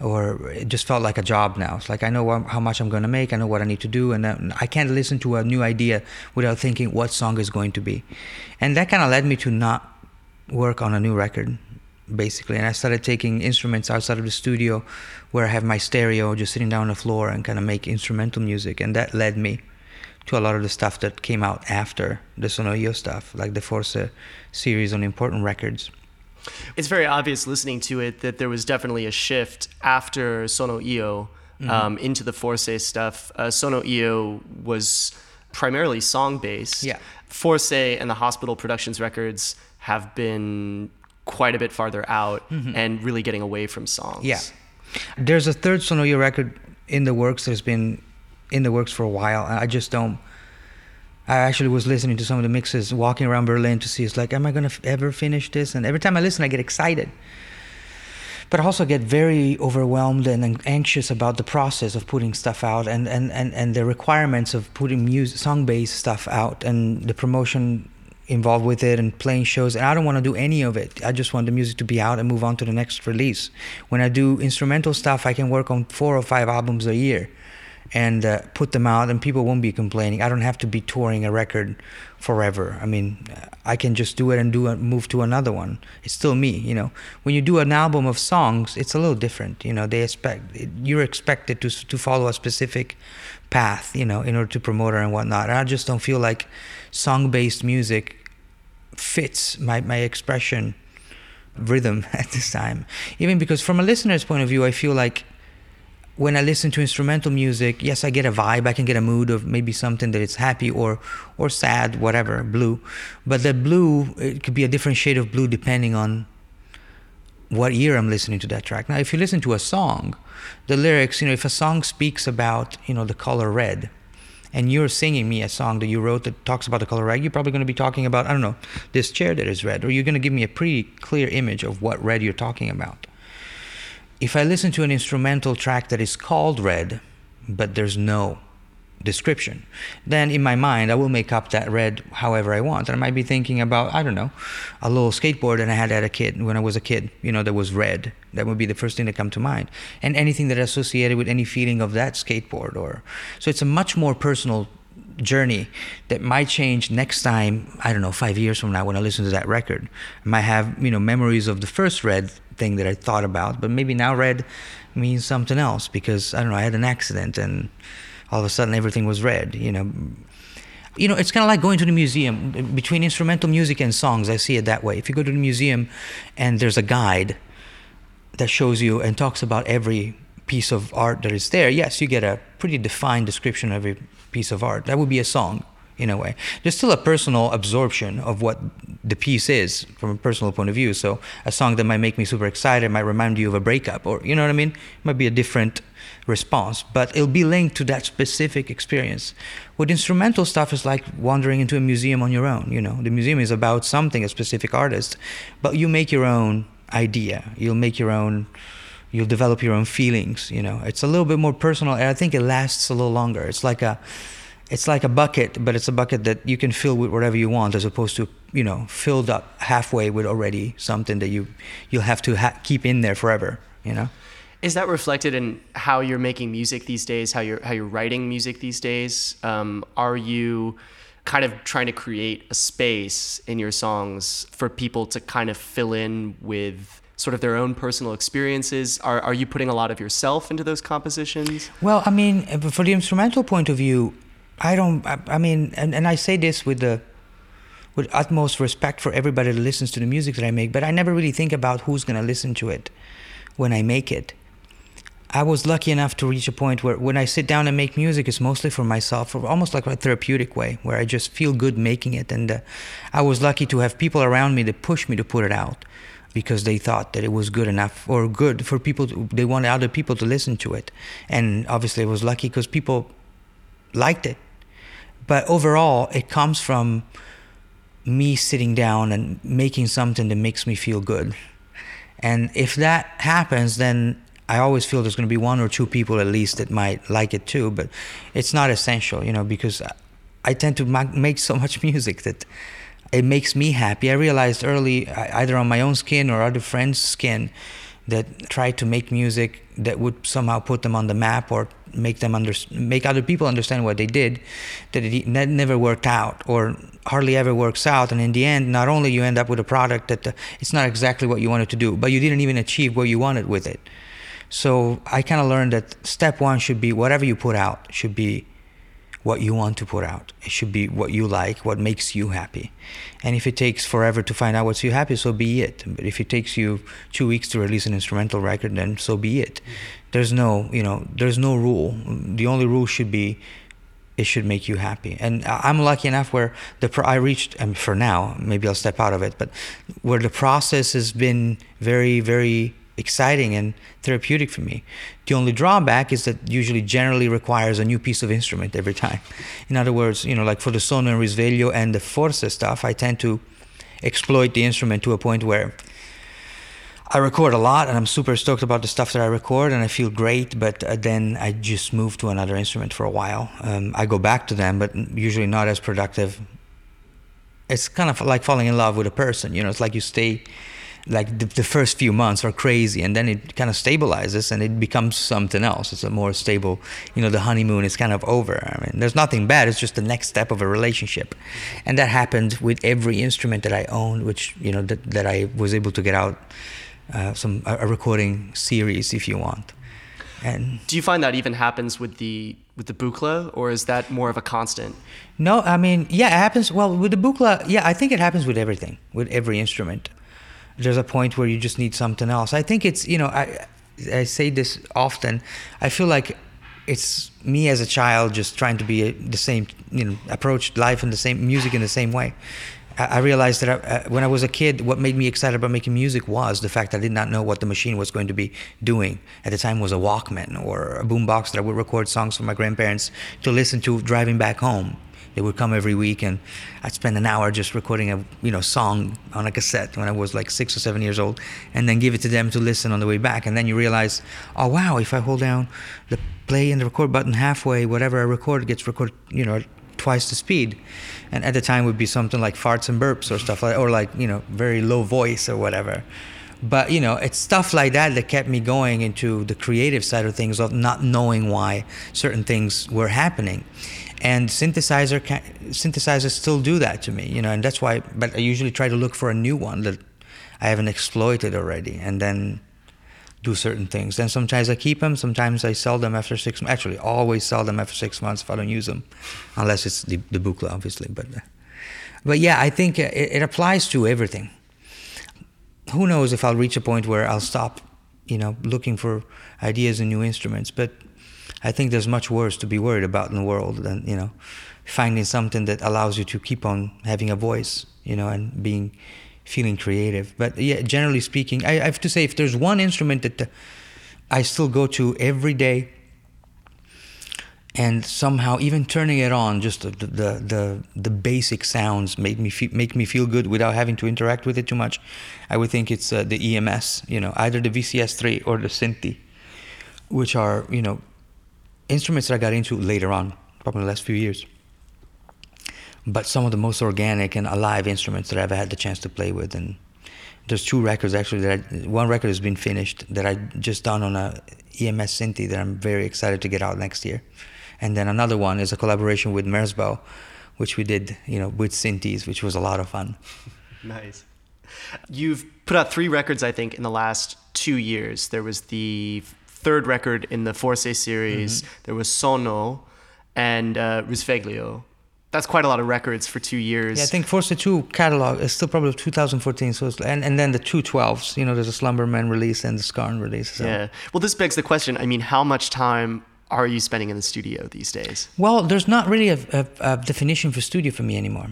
or it just felt like a job now. It's like I know how much I'm going to make, I know what I need to do, and I can't listen to a new idea without thinking what song is going to be, and that kind of led me to not work on a new record, basically. And I started taking instruments outside of the studio, where I have my stereo, just sitting down on the floor and kind of make instrumental music, and that led me to a lot of the stuff that came out after the Sonoio stuff, like the Forse series on important records. It's very obvious listening to it that there was definitely a shift after Sonoio um, into the Forse stuff. Uh, Sonoio was primarily song based. Yeah. Forse and the Hospital Productions records have been quite a bit farther out and really getting away from songs. Yeah. There's a third Sonoio record in the works. There's been in the works for a while. I just don't. I actually was listening to some of the mixes, walking around Berlin to see. It's like, am I gonna f- ever finish this? And every time I listen, I get excited, but I also get very overwhelmed and anxious about the process of putting stuff out and and and, and the requirements of putting music, song-based stuff out, and the promotion involved with it and playing shows and I don't want to do any of it. I just want the music to be out and move on to the next release. When I do instrumental stuff, I can work on four or five albums a year and uh, put them out and people won't be complaining. I don't have to be touring a record forever. I mean, I can just do it and do move to another one. It's still me, you know. When you do an album of songs, it's a little different. You know, they expect you're expected to to follow a specific path, you know, in order to promote it and whatnot. And I just don't feel like song-based music fits my my expression rhythm at this time. Even because from a listener's point of view, I feel like when I listen to instrumental music, yes, I get a vibe. I can get a mood of maybe something that is happy or or sad, whatever, blue. But the blue, it could be a different shade of blue depending on what year I'm listening to that track. Now, if you listen to a song, the lyrics, you know, if a song speaks about, you know, the color red, and you're singing me a song that you wrote that talks about the color red, you're probably going to be talking about, I don't know, this chair that is red, or you're going to give me a pretty clear image of what red you're talking about if I listen to an instrumental track that is called red, but there's no description, then in my mind I will make up that red however I want. And I might be thinking about, I don't know, a little skateboard that I had as a kid when I was a kid, you know, that was red. That would be the first thing that come to mind. And anything that associated with any feeling of that skateboard or so it's a much more personal journey that might change next time i don't know five years from now when i listen to that record i might have you know memories of the first red thing that i thought about but maybe now red means something else because i don't know i had an accident and all of a sudden everything was red you know. You know it's kind of like going to the museum. Between instrumental music and songs i see it that way. If you go to the museum and there's a guide that shows you and talks about every piece of art that is there, yes, you get a pretty defined description of every piece of art. That would be a song in a way. There's still a personal absorption of what the piece is from a personal point of view. So a song that might make me super excited might remind you of a breakup, or you know what I mean? It might be a different response, but it'll be linked to that specific experience. With instrumental stuff, is like wandering into a museum on your own. You know, the museum is about something, a specific artist, but you make your own idea. You'll make your own. You'll develop your own feelings. You know, it's a little bit more personal, and I think it lasts a little longer. It's like a it's like a bucket, but it's a bucket that you can fill with whatever you want, as opposed to you know filled up halfway with already something that you you'll have to ha- keep in there forever. You know. Is that reflected in how you're making music these days? How you're how you're writing music these days? Um, are you kind of trying to create a space in your songs for people to kind of fill in with sort of their own personal experiences? Are are you putting a lot of yourself into those compositions? Well, I mean, for the instrumental point of view, I don't. I, I mean, and, and I say this with the with utmost respect for everybody that listens to the music that I make, but I never really think about who's going to listen to it when I make it. I was lucky enough to reach a point where when I sit down and make music, it's mostly for myself, almost like a therapeutic way, where I just feel good making it. And uh, I was lucky to have people around me that pushed me to put it out because they thought that it was good enough or good for people. To, they wanted other people to listen to it. And obviously, I was lucky because people liked it but overall, it comes from me sitting down and making something that makes me feel good. And if that happens, then I always feel there's going to be one or two people at least that might like it too, but it's not essential, you know, because I tend to make so much music that it makes me happy. I realized early, either on my own skin or other friends' skin, that tried to make music that would somehow put them on the map or make them under, make other people understand what they did, that it never worked out or hardly ever works out. And in the end, not only you end up with a product that uh, it's not exactly what you wanted to do, but you didn't even achieve what you wanted with it. So I kind of learned that step one should be whatever you put out should be what you want to put out. It should be what you like, what makes you happy. And if it takes forever to find out what's you happy, so be it. But if it takes you two weeks to release an instrumental record, then so be it. Mm-hmm. There's no, you know, there's no rule. The only rule should be it should make you happy. And I'm lucky enough where the pro- I reached, and for now, maybe I'll step out of it, but where the process has been very, very exciting and therapeutic for me. The only drawback is that usually generally requires a new piece of instrument every time. In other words, you know, like for the sonno and risveglio and the forse stuff, I tend to exploit the instrument to a point where I record a lot and I'm super stoked about the stuff that I record and I feel great, but uh, then I just move to another instrument for a while. Um, I go back to them, but usually not as productive. It's kind of like falling in love with a person, you know, it's like you stay like the, the, first few months are crazy and then it kind of stabilizes and it becomes something else it's a more stable you know the honeymoon is kind of over i mean there's nothing bad it's just the next step of a relationship and that happened with every instrument that i owned which you know that, that i was able to get out uh, some a recording series if you want and do you find that even happens with the with the Buchla, or is that more of a constant? No, I mean, yeah, it happens. Well, with the Buchla, yeah, I think it happens with everything, with every instrument there's a point where you just need something else. I think it's you know I I say this often. I feel like it's me as a child just trying to be the same you know approach life in the same music in the same way. I, realized that I, uh, when I was a kid, what made me excited about making music was the fact I did not know what the machine was going to be doing. At the time, was a Walkman or a boombox that I would record songs for my grandparents to listen to driving back home they would come every week, and I'd spend an hour just recording a you know song on a cassette when I was like six or seven years old, and then give it to them to listen on the way back. And then you realize, oh wow, if I hold down the play and the record button halfway, whatever I record gets recorded, you know, twice the speed. And at the time would be something like farts and burps or stuff like, or like you know, very low voice or whatever but you know it's stuff like that that kept me going into the creative side of things of not knowing why certain things were happening and synthesizer can, synthesizers still do that to me you know and that's why but i usually try to look for a new one that i haven't exploited already and then do certain things then sometimes i keep them sometimes i sell them after six months actually always sell them after six months if i don't use them unless it's the, the Buchla obviously but uh, but yeah i think uh, it, it applies to everything who knows if i'll reach a point where i'll stop you know, looking for ideas and new instruments. But I think there's much worse to be worried about in the world than you know, finding something that allows you to keep on having a voice, you know, and being feeling creative. But yeah, generally speaking, I, I have to say, if there's one instrument that I still go to every day and somehow even turning it on just the the the, the basic sounds make me feel, make me feel good without having to interact with it too much i would think it's uh, the ems you know either the vcs3 or the synthi which are you know instruments that i got into later on probably the last few years but some of the most organic and alive instruments that i've had the chance to play with and there's two records actually that I, one record has been finished that i just done on a ems synthi that i'm very excited to get out next year and then another one is a collaboration with Merzbow, which we did, you know, with Synthes, which was a lot of fun. nice. You've put out three records, I think, in the last two years. There was the third record in the Force series. Mm-hmm. There was Sonno and uh, Risveglio. That's quite a lot of records for two years. Yeah, I think Forse 2 catalog is still probably 2014. So and, and then the 212s, you know, there's a Slumberman release and the Scarn release. So. Yeah. Well, this begs the question. I mean, how much time are you spending in the studio these days? Well, there's not really a, a, a definition for studio for me anymore.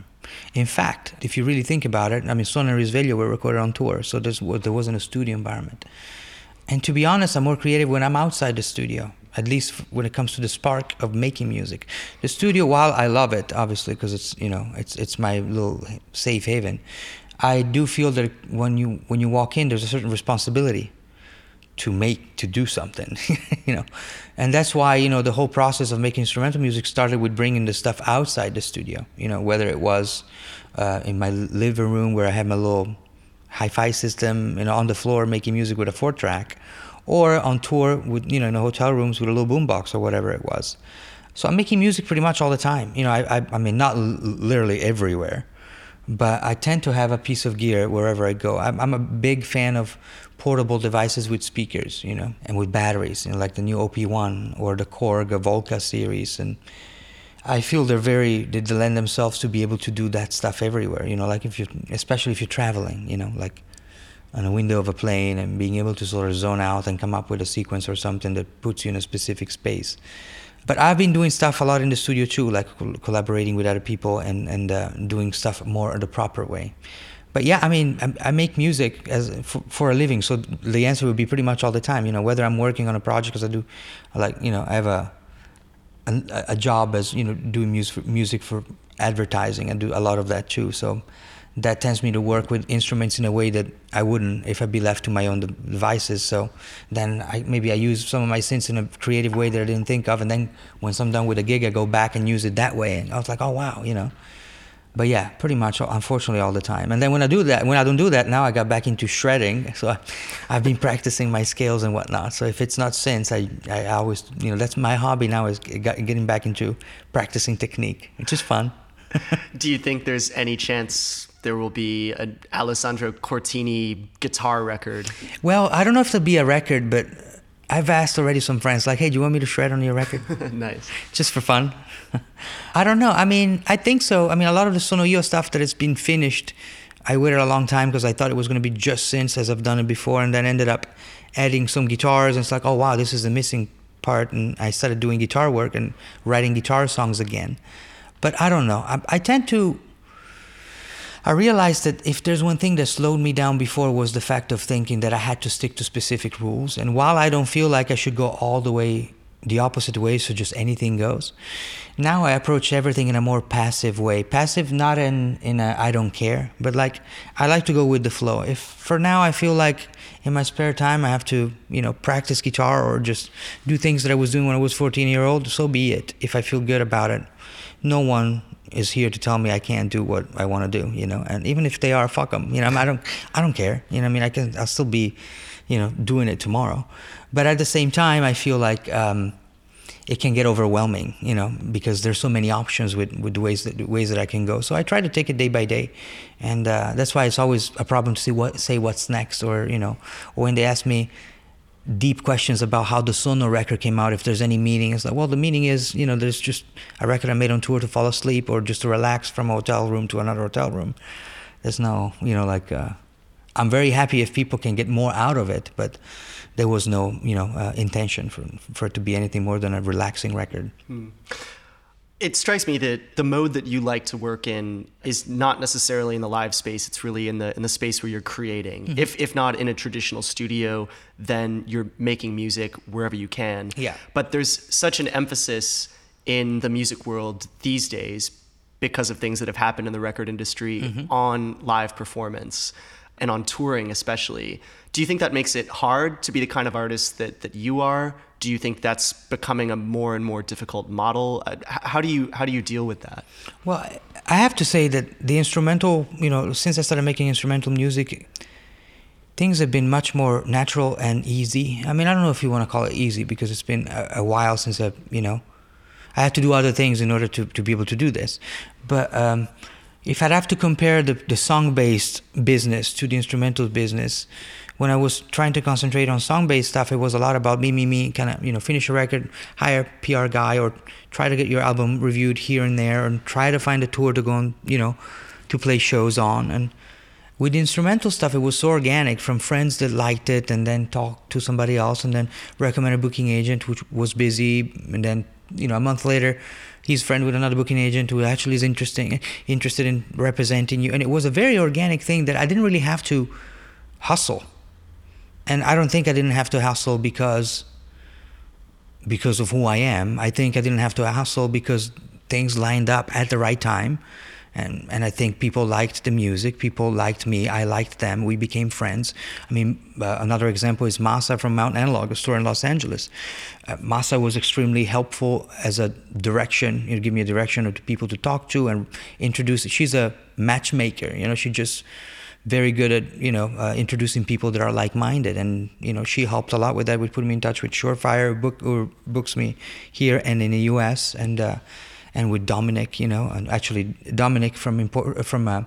In fact, if you really think about it, I mean, Sonno and Risveglio were recorded on tour, so there wasn't a studio environment. And to be honest, I'm more creative when I'm outside the studio, at least when it comes to the spark of making music. The studio, while I love it, obviously, because it's you know it's it's my little safe haven, I do feel that when you when you walk in, there's a certain responsibility to make to do something you know and that's why you know the whole process of making instrumental music started with bringing the stuff outside the studio you know whether it was uh, in my living room where i had my little hi-fi system you know on the floor making music with a four track or on tour with you know in hotel rooms with a little boombox or whatever it was so i'm making music pretty much all the time you know i, I, I mean not l- literally everywhere but I tend to have a piece of gear wherever I go. I'm, I'm, a big fan of portable devices with speakers, you know, and with batteries, you know, like the new OP1 or the Korg Volca series. And I feel they're very, they lend themselves to be able to do that stuff everywhere, you know, like if you, especially if you're traveling, you know, like on a window of a plane and being able to sort of zone out and come up with a sequence or something that puts you in a specific space. But I've been doing stuff a lot in the studio too, like collaborating with other people and, and uh, doing stuff more in the proper way but yeah, I mean, I, I make music as for, for, a living, so the answer would be pretty much all the time. You know, whether I'm working on a project, because I do, like, you know, I have a, a, a job as you know doing music for, music for advertising. I do a lot of that too. So that tends me to work with instruments in a way that I wouldn't if I'd be left to my own devices. So then I, maybe I use some of my synths in a creative way that I didn't think of, and then once I'm done with a gig, I go back and use it that way. And I was like, oh wow, you know but yeah, pretty much, unfortunately, all the time. And then when I do that, when I don't do that, now I got back into shredding. So I, have been practicing my scales and whatnot. So if it's not synths, I, I always, you know, that's my hobby now is getting back into practicing technique, which is fun. do you think there's any chance there will be an Alessandro Cortini guitar record? Well, I don't know if there'll be a record, but I've asked already some friends, like, hey, do you want me to shred on your record? nice. Just for fun. I don't know. I mean, I think so. I mean, a lot of the Sonoio stuff that has been finished, I waited a long time because I thought it was going to be just synths as I've done it before, and then ended up adding some guitars, and it's like, oh wow, this is the missing part, and I started doing guitar work and writing guitar songs again. But I don't know. I, I tend to I realized that if there's one thing that slowed me down before was the fact of thinking that I had to stick to specific rules. And while I don't feel like I should go all the way the opposite way, so just anything goes, now I approach everything in a more passive way. Passive, not in in a I don't care, but like I like to go with the flow. If for now I feel like in my spare time I have to you know practice guitar or just do things that I was doing when I was 14 year old, so be it. If I feel good about it, no one is here to tell me I can't do what I want to do, you know. And even if they are, fuck them, you know. I don't, I don't care, you know. I mean, I can, I'll still be, you know, doing it tomorrow. But at the same time, I feel like um, it can get overwhelming, you know, because there's so many options with with ways that ways that I can go. So I try to take it day by day, and uh, that's why it's always a problem to see what say what's next, or you know, or when they ask me deep questions about how the Sonno record came out, if there's any meaning. It's like, well, the meaning is, you know, there's just a record I made on tour to fall asleep or just to relax from a hotel room to another hotel room. There's no, you know, like, uh, I'm very happy if people can get more out of it, but there was no, you know, uh, intention for for it to be anything more than a relaxing record. Hmm. It strikes me that the mode that you like to work in is not necessarily in the live space. It's really in the in the space where you're creating. Mm-hmm. If if not in a traditional studio, then you're making music wherever you can. Yeah. But there's such an emphasis in the music world these days because of things that have happened in the record industry mm-hmm. on live performance and on touring especially. Do you think that makes it hard to be the kind of artist that, that you are? Do you think that's becoming a more and more difficult model? Uh, how do you how do you deal with that? Well, I have to say that the instrumental, you know, since I started making instrumental music, things have been much more natural and easy. I mean, I don't know if you want to call it easy because it's been a, a while since I, you know, I had to do other things in order to, to be able to do this. But um, if I'd have to compare the, the song based business to the instrumental business, when I was trying to concentrate on song based stuff, it was a lot about me, me, me, kind of, you know, finish a record, hire a PR guy, or try to get your album reviewed here and there, and try to find a tour to go on, you know, to play shows on. And with the instrumental stuff, it was so organic from friends that liked it, and then talk to somebody else, and then recommend a booking agent which was busy, and then, you know, a month later, he's friend with another booking agent who actually is interesting interested in representing you. And it was a very organic thing that I didn't really have to hustle. And I don't think I didn't have to hustle because because of who I am. I think I didn't have to hustle because things lined up at the right time and and I think people liked the music. People liked me. I liked them. We became friends. I mean, uh, another example is Masa from Mount Analog, a store in Los Angeles. Uh, Masa was extremely helpful as a direction. You know, give me a direction of people to talk to and introduce. She's a matchmaker. You know, she just very good at you know uh, introducing people that are like-minded and you know she helped a lot with that we put me in touch with surefire book who books me here and in the us and uh, and with Dominic, you know, and actually Dominic from import, from a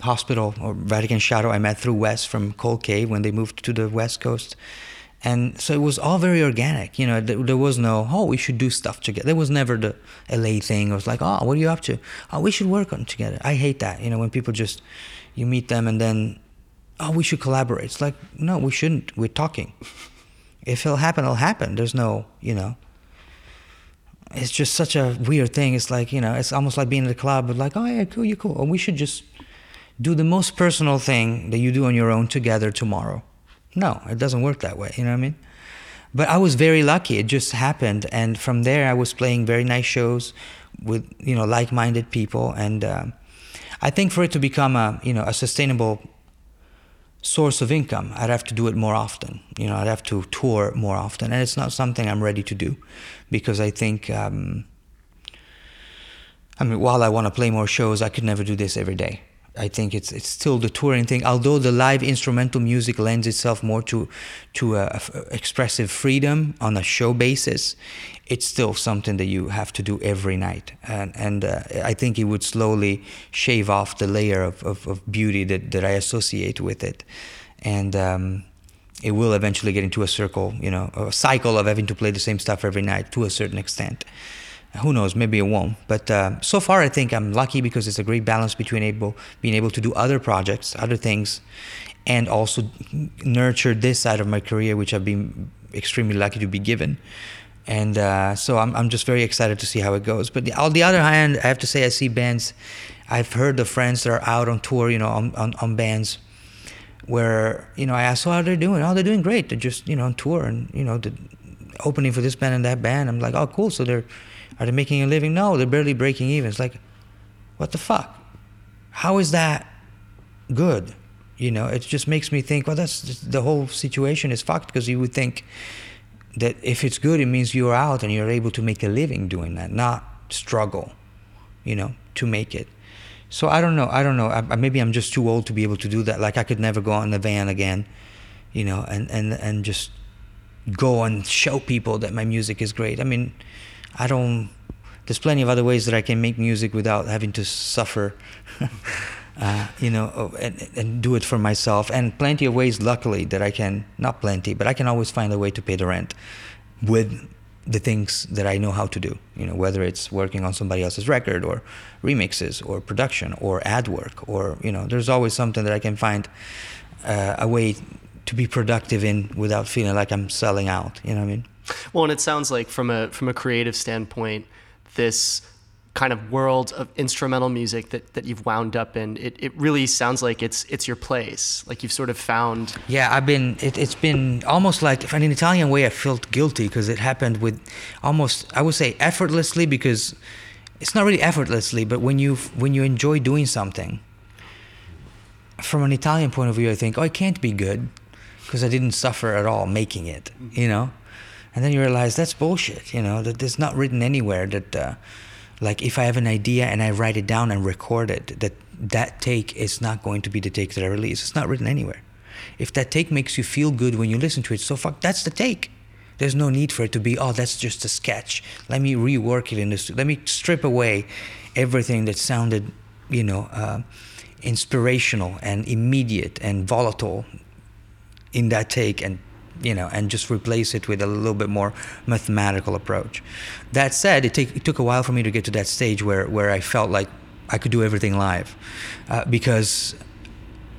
hospital or Vatican Shadow I met through Wes from Cold Cave when they moved to the West Coast. And so it was all very organic, you know. There was no, oh, we should do stuff together. There was never the LA thing. It was like, oh, what are you up to? Oh, we should work on together. I hate that, you know, when people just, you meet them and then, oh, we should collaborate. It's like, no, we shouldn't. We're talking. If it'll happen, it'll happen. There's no, you know, it's just such a weird thing. It's like you know, it's almost like being in the club, but like, oh yeah, cool, you're cool. We should just do the most personal thing that you do on your own together tomorrow. No, it doesn't work that way. You know what I mean? But I was very lucky. It just happened, and from there, I was playing very nice shows with you know like-minded people, and uh, I think for it to become a you know a sustainable source of income, I'd have to do it more often. You know, I'd have to tour more often, and it's not something I'm ready to do because I think. Um, I mean, while I want to play more shows, I could never do this every day. I think it's it's still the touring thing. Although the live instrumental music lends itself more to to expressive freedom on a show basis, it's still something that you have to do every night. And and uh, I think it would slowly shave off the layer of, of, of beauty that, that I associate with it, and. Um, it will eventually get into a circle, you know, a cycle of having to play the same stuff every night to a certain extent. Who knows? Maybe it won't. But uh, so far i think i'm lucky because it's a great balance between able being able to do other projects other things and also nurture this side of my career which i've been extremely lucky to be given. And uh, so I'm, I'm just very excited to see how it goes. But the, on the other hand i have to say i see bands. I've heard the friends that are out on tour you know on, on, on bands where you know i ask how they're doing oh they're doing great they're just you know on tour and you know the opening for this band and that band i'm like oh cool so they're are they making a living? No, they're barely breaking even. It's like, what the fuck? How is that good? You know, it just makes me think, well, that's just, the whole situation is fucked because you would think that if it's good, it means you're out and you're able to make a living doing that, not struggle, you know, to make it. So I don't know. I don't know. I, maybe I'm just too old to be able to do that. Like I could never go on the van again, you know, and, and, and just go and show people that my music is great. I mean, I don't. There's plenty of other ways that I can make music without having to suffer, uh, you know, and, and do it for myself. And plenty of ways, luckily, that I can not plenty, but I can always find a way to pay the rent with the things that I know how to do. You know, whether it's working on somebody else's record or remixes or production or ad work or you know, there's always something that I can find uh, a way to be productive in without feeling like I'm selling out. You know what I mean? Well, and it sounds like from a from a creative standpoint, this kind of world of instrumental music that, that you've wound up in, it, it really sounds like it's it's your place. Like you've sort of found. Yeah, I've been. It, has been almost like in an Italian way. I felt guilty because it happened with almost I would say effortlessly because it's not really effortlessly, but when you when you enjoy doing something. From an Italian point of view, I think, oh, it can't be good because I didn't suffer at all making it. You know. And then you realize that's bullshit, you know, that it's not written anywhere that uh, like if I have an idea and I write it down and record it, that that take is not going to be the take that I release. It's not written anywhere. If that take makes you feel good when you listen to it, so fuck, that's the take. There's no need for it to be, oh, that's just a sketch. Let me rework it in this. Let me strip away everything that sounded, you know, uh, inspirational and immediate and volatile in that take and you know, and just replace it with a little bit more mathematical approach. That said, it, take, it took a while for me to get to that stage where, where I felt like I could do everything live, uh, because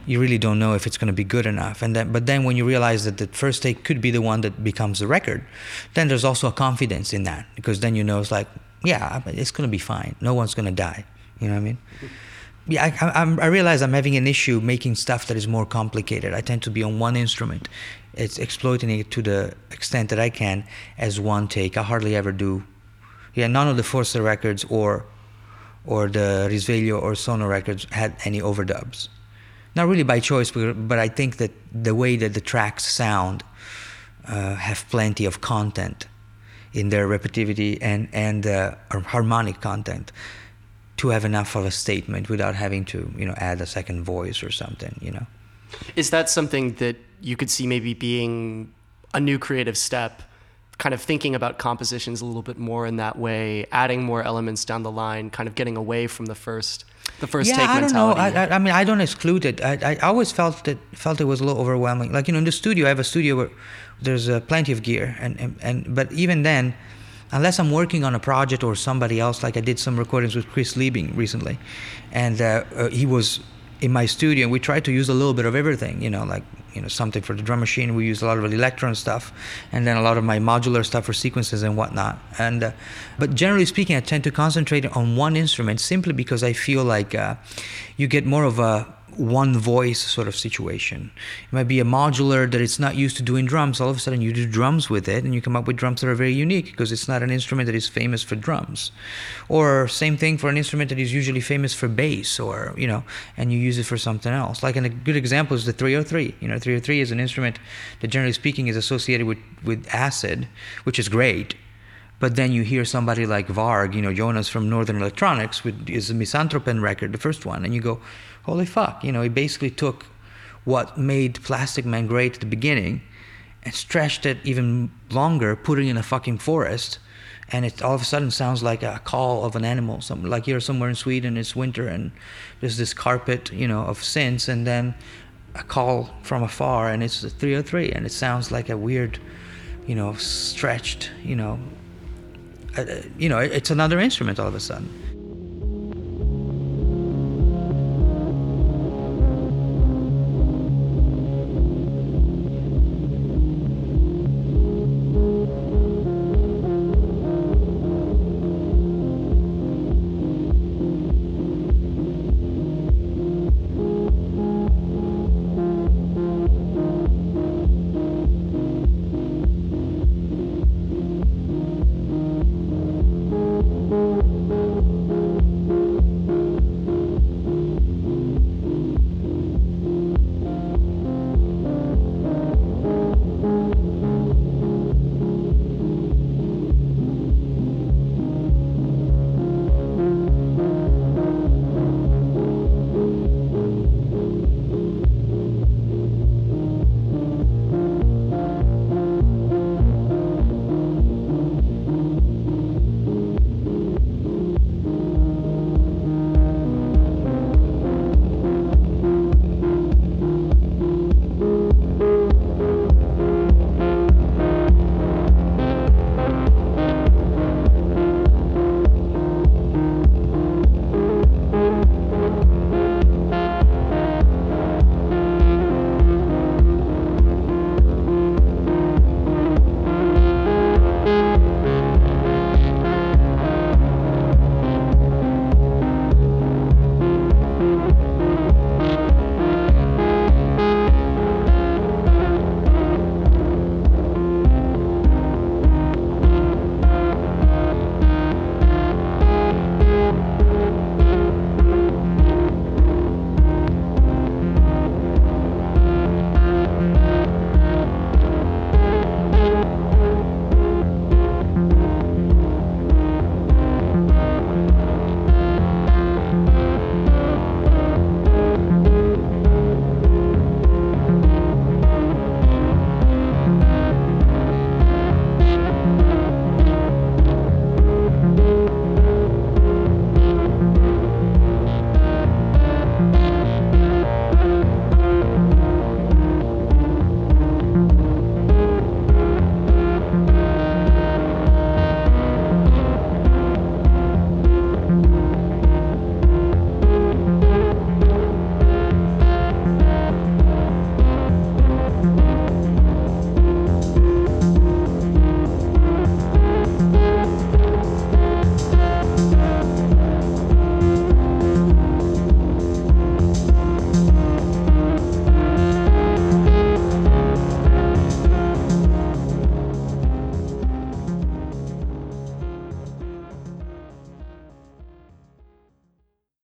you really don't know if it's going to be good enough. And then, but then when you realize that the first take could be the one that becomes the record, then there's also a confidence in that because then you know it's like, yeah, it's going to be fine. No one's going to die. You know what I mean? yeah, I, I, I, realize I'm having an issue making stuff that is more complicated. I tend to be on one instrument. It's exploiting it to the extent that I can as one take. I hardly ever do. Yeah, none of the Forse records or or the Risveglio or Sonno records had any overdubs. Not really by choice, but I think that the way that the tracks sound uh, have plenty of content in their repetitivity and and uh, harmonic content to have enough of a statement without having to you know add a second voice or something you know is that something that you could see maybe being a new creative step kind of thinking about compositions a little bit more in that way adding more elements down the line kind of getting away from the first the first yeah, take I don't know. I, I, mean, I don't exclude it. I, I always felt that felt it was a little overwhelming. Like you know, in the studio, I have a studio where there's uh, plenty of gear, and, and and but even then, unless I'm working on a project or somebody else. Like I did some recordings with Chris Liebing recently, and uh, uh, he was in my studio, we tried to use a little bit of everything. You know, like you know something for the drum machine. We used a lot of Elektron stuff, and then a lot of my modular stuff for sequences and whatnot. And uh, but generally speaking, I tend to concentrate on one instrument simply because I feel like uh, you get more of a one voice sort of situation. It might be a modular that it's not used to doing drums. All of a sudden, you do drums with it, and you come up with drums that are very unique because it's not an instrument that is famous for drums. Or same thing for an instrument that is usually famous for bass, or you know, and you use it for something else. Like a good example is the 303. You know, 303 is an instrument that, generally speaking, is associated with with acid, which is great. But then you hear somebody like Varg, you know, Jonas from Northern Electronics with his Misanthropen record, the first one, and you go, holy fuck, you know, he basically took what made Plastikman great at the beginning and stretched it even longer, putting in a fucking forest, and it all of a sudden sounds like a call of an animal. Something like you're somewhere in Sweden, it's winter, and there's this carpet, you know, of synths, and then a call from afar, and it's a 303, and it sounds like a weird, you know, stretched, you know, uh, you know, it's another instrument all of a sudden.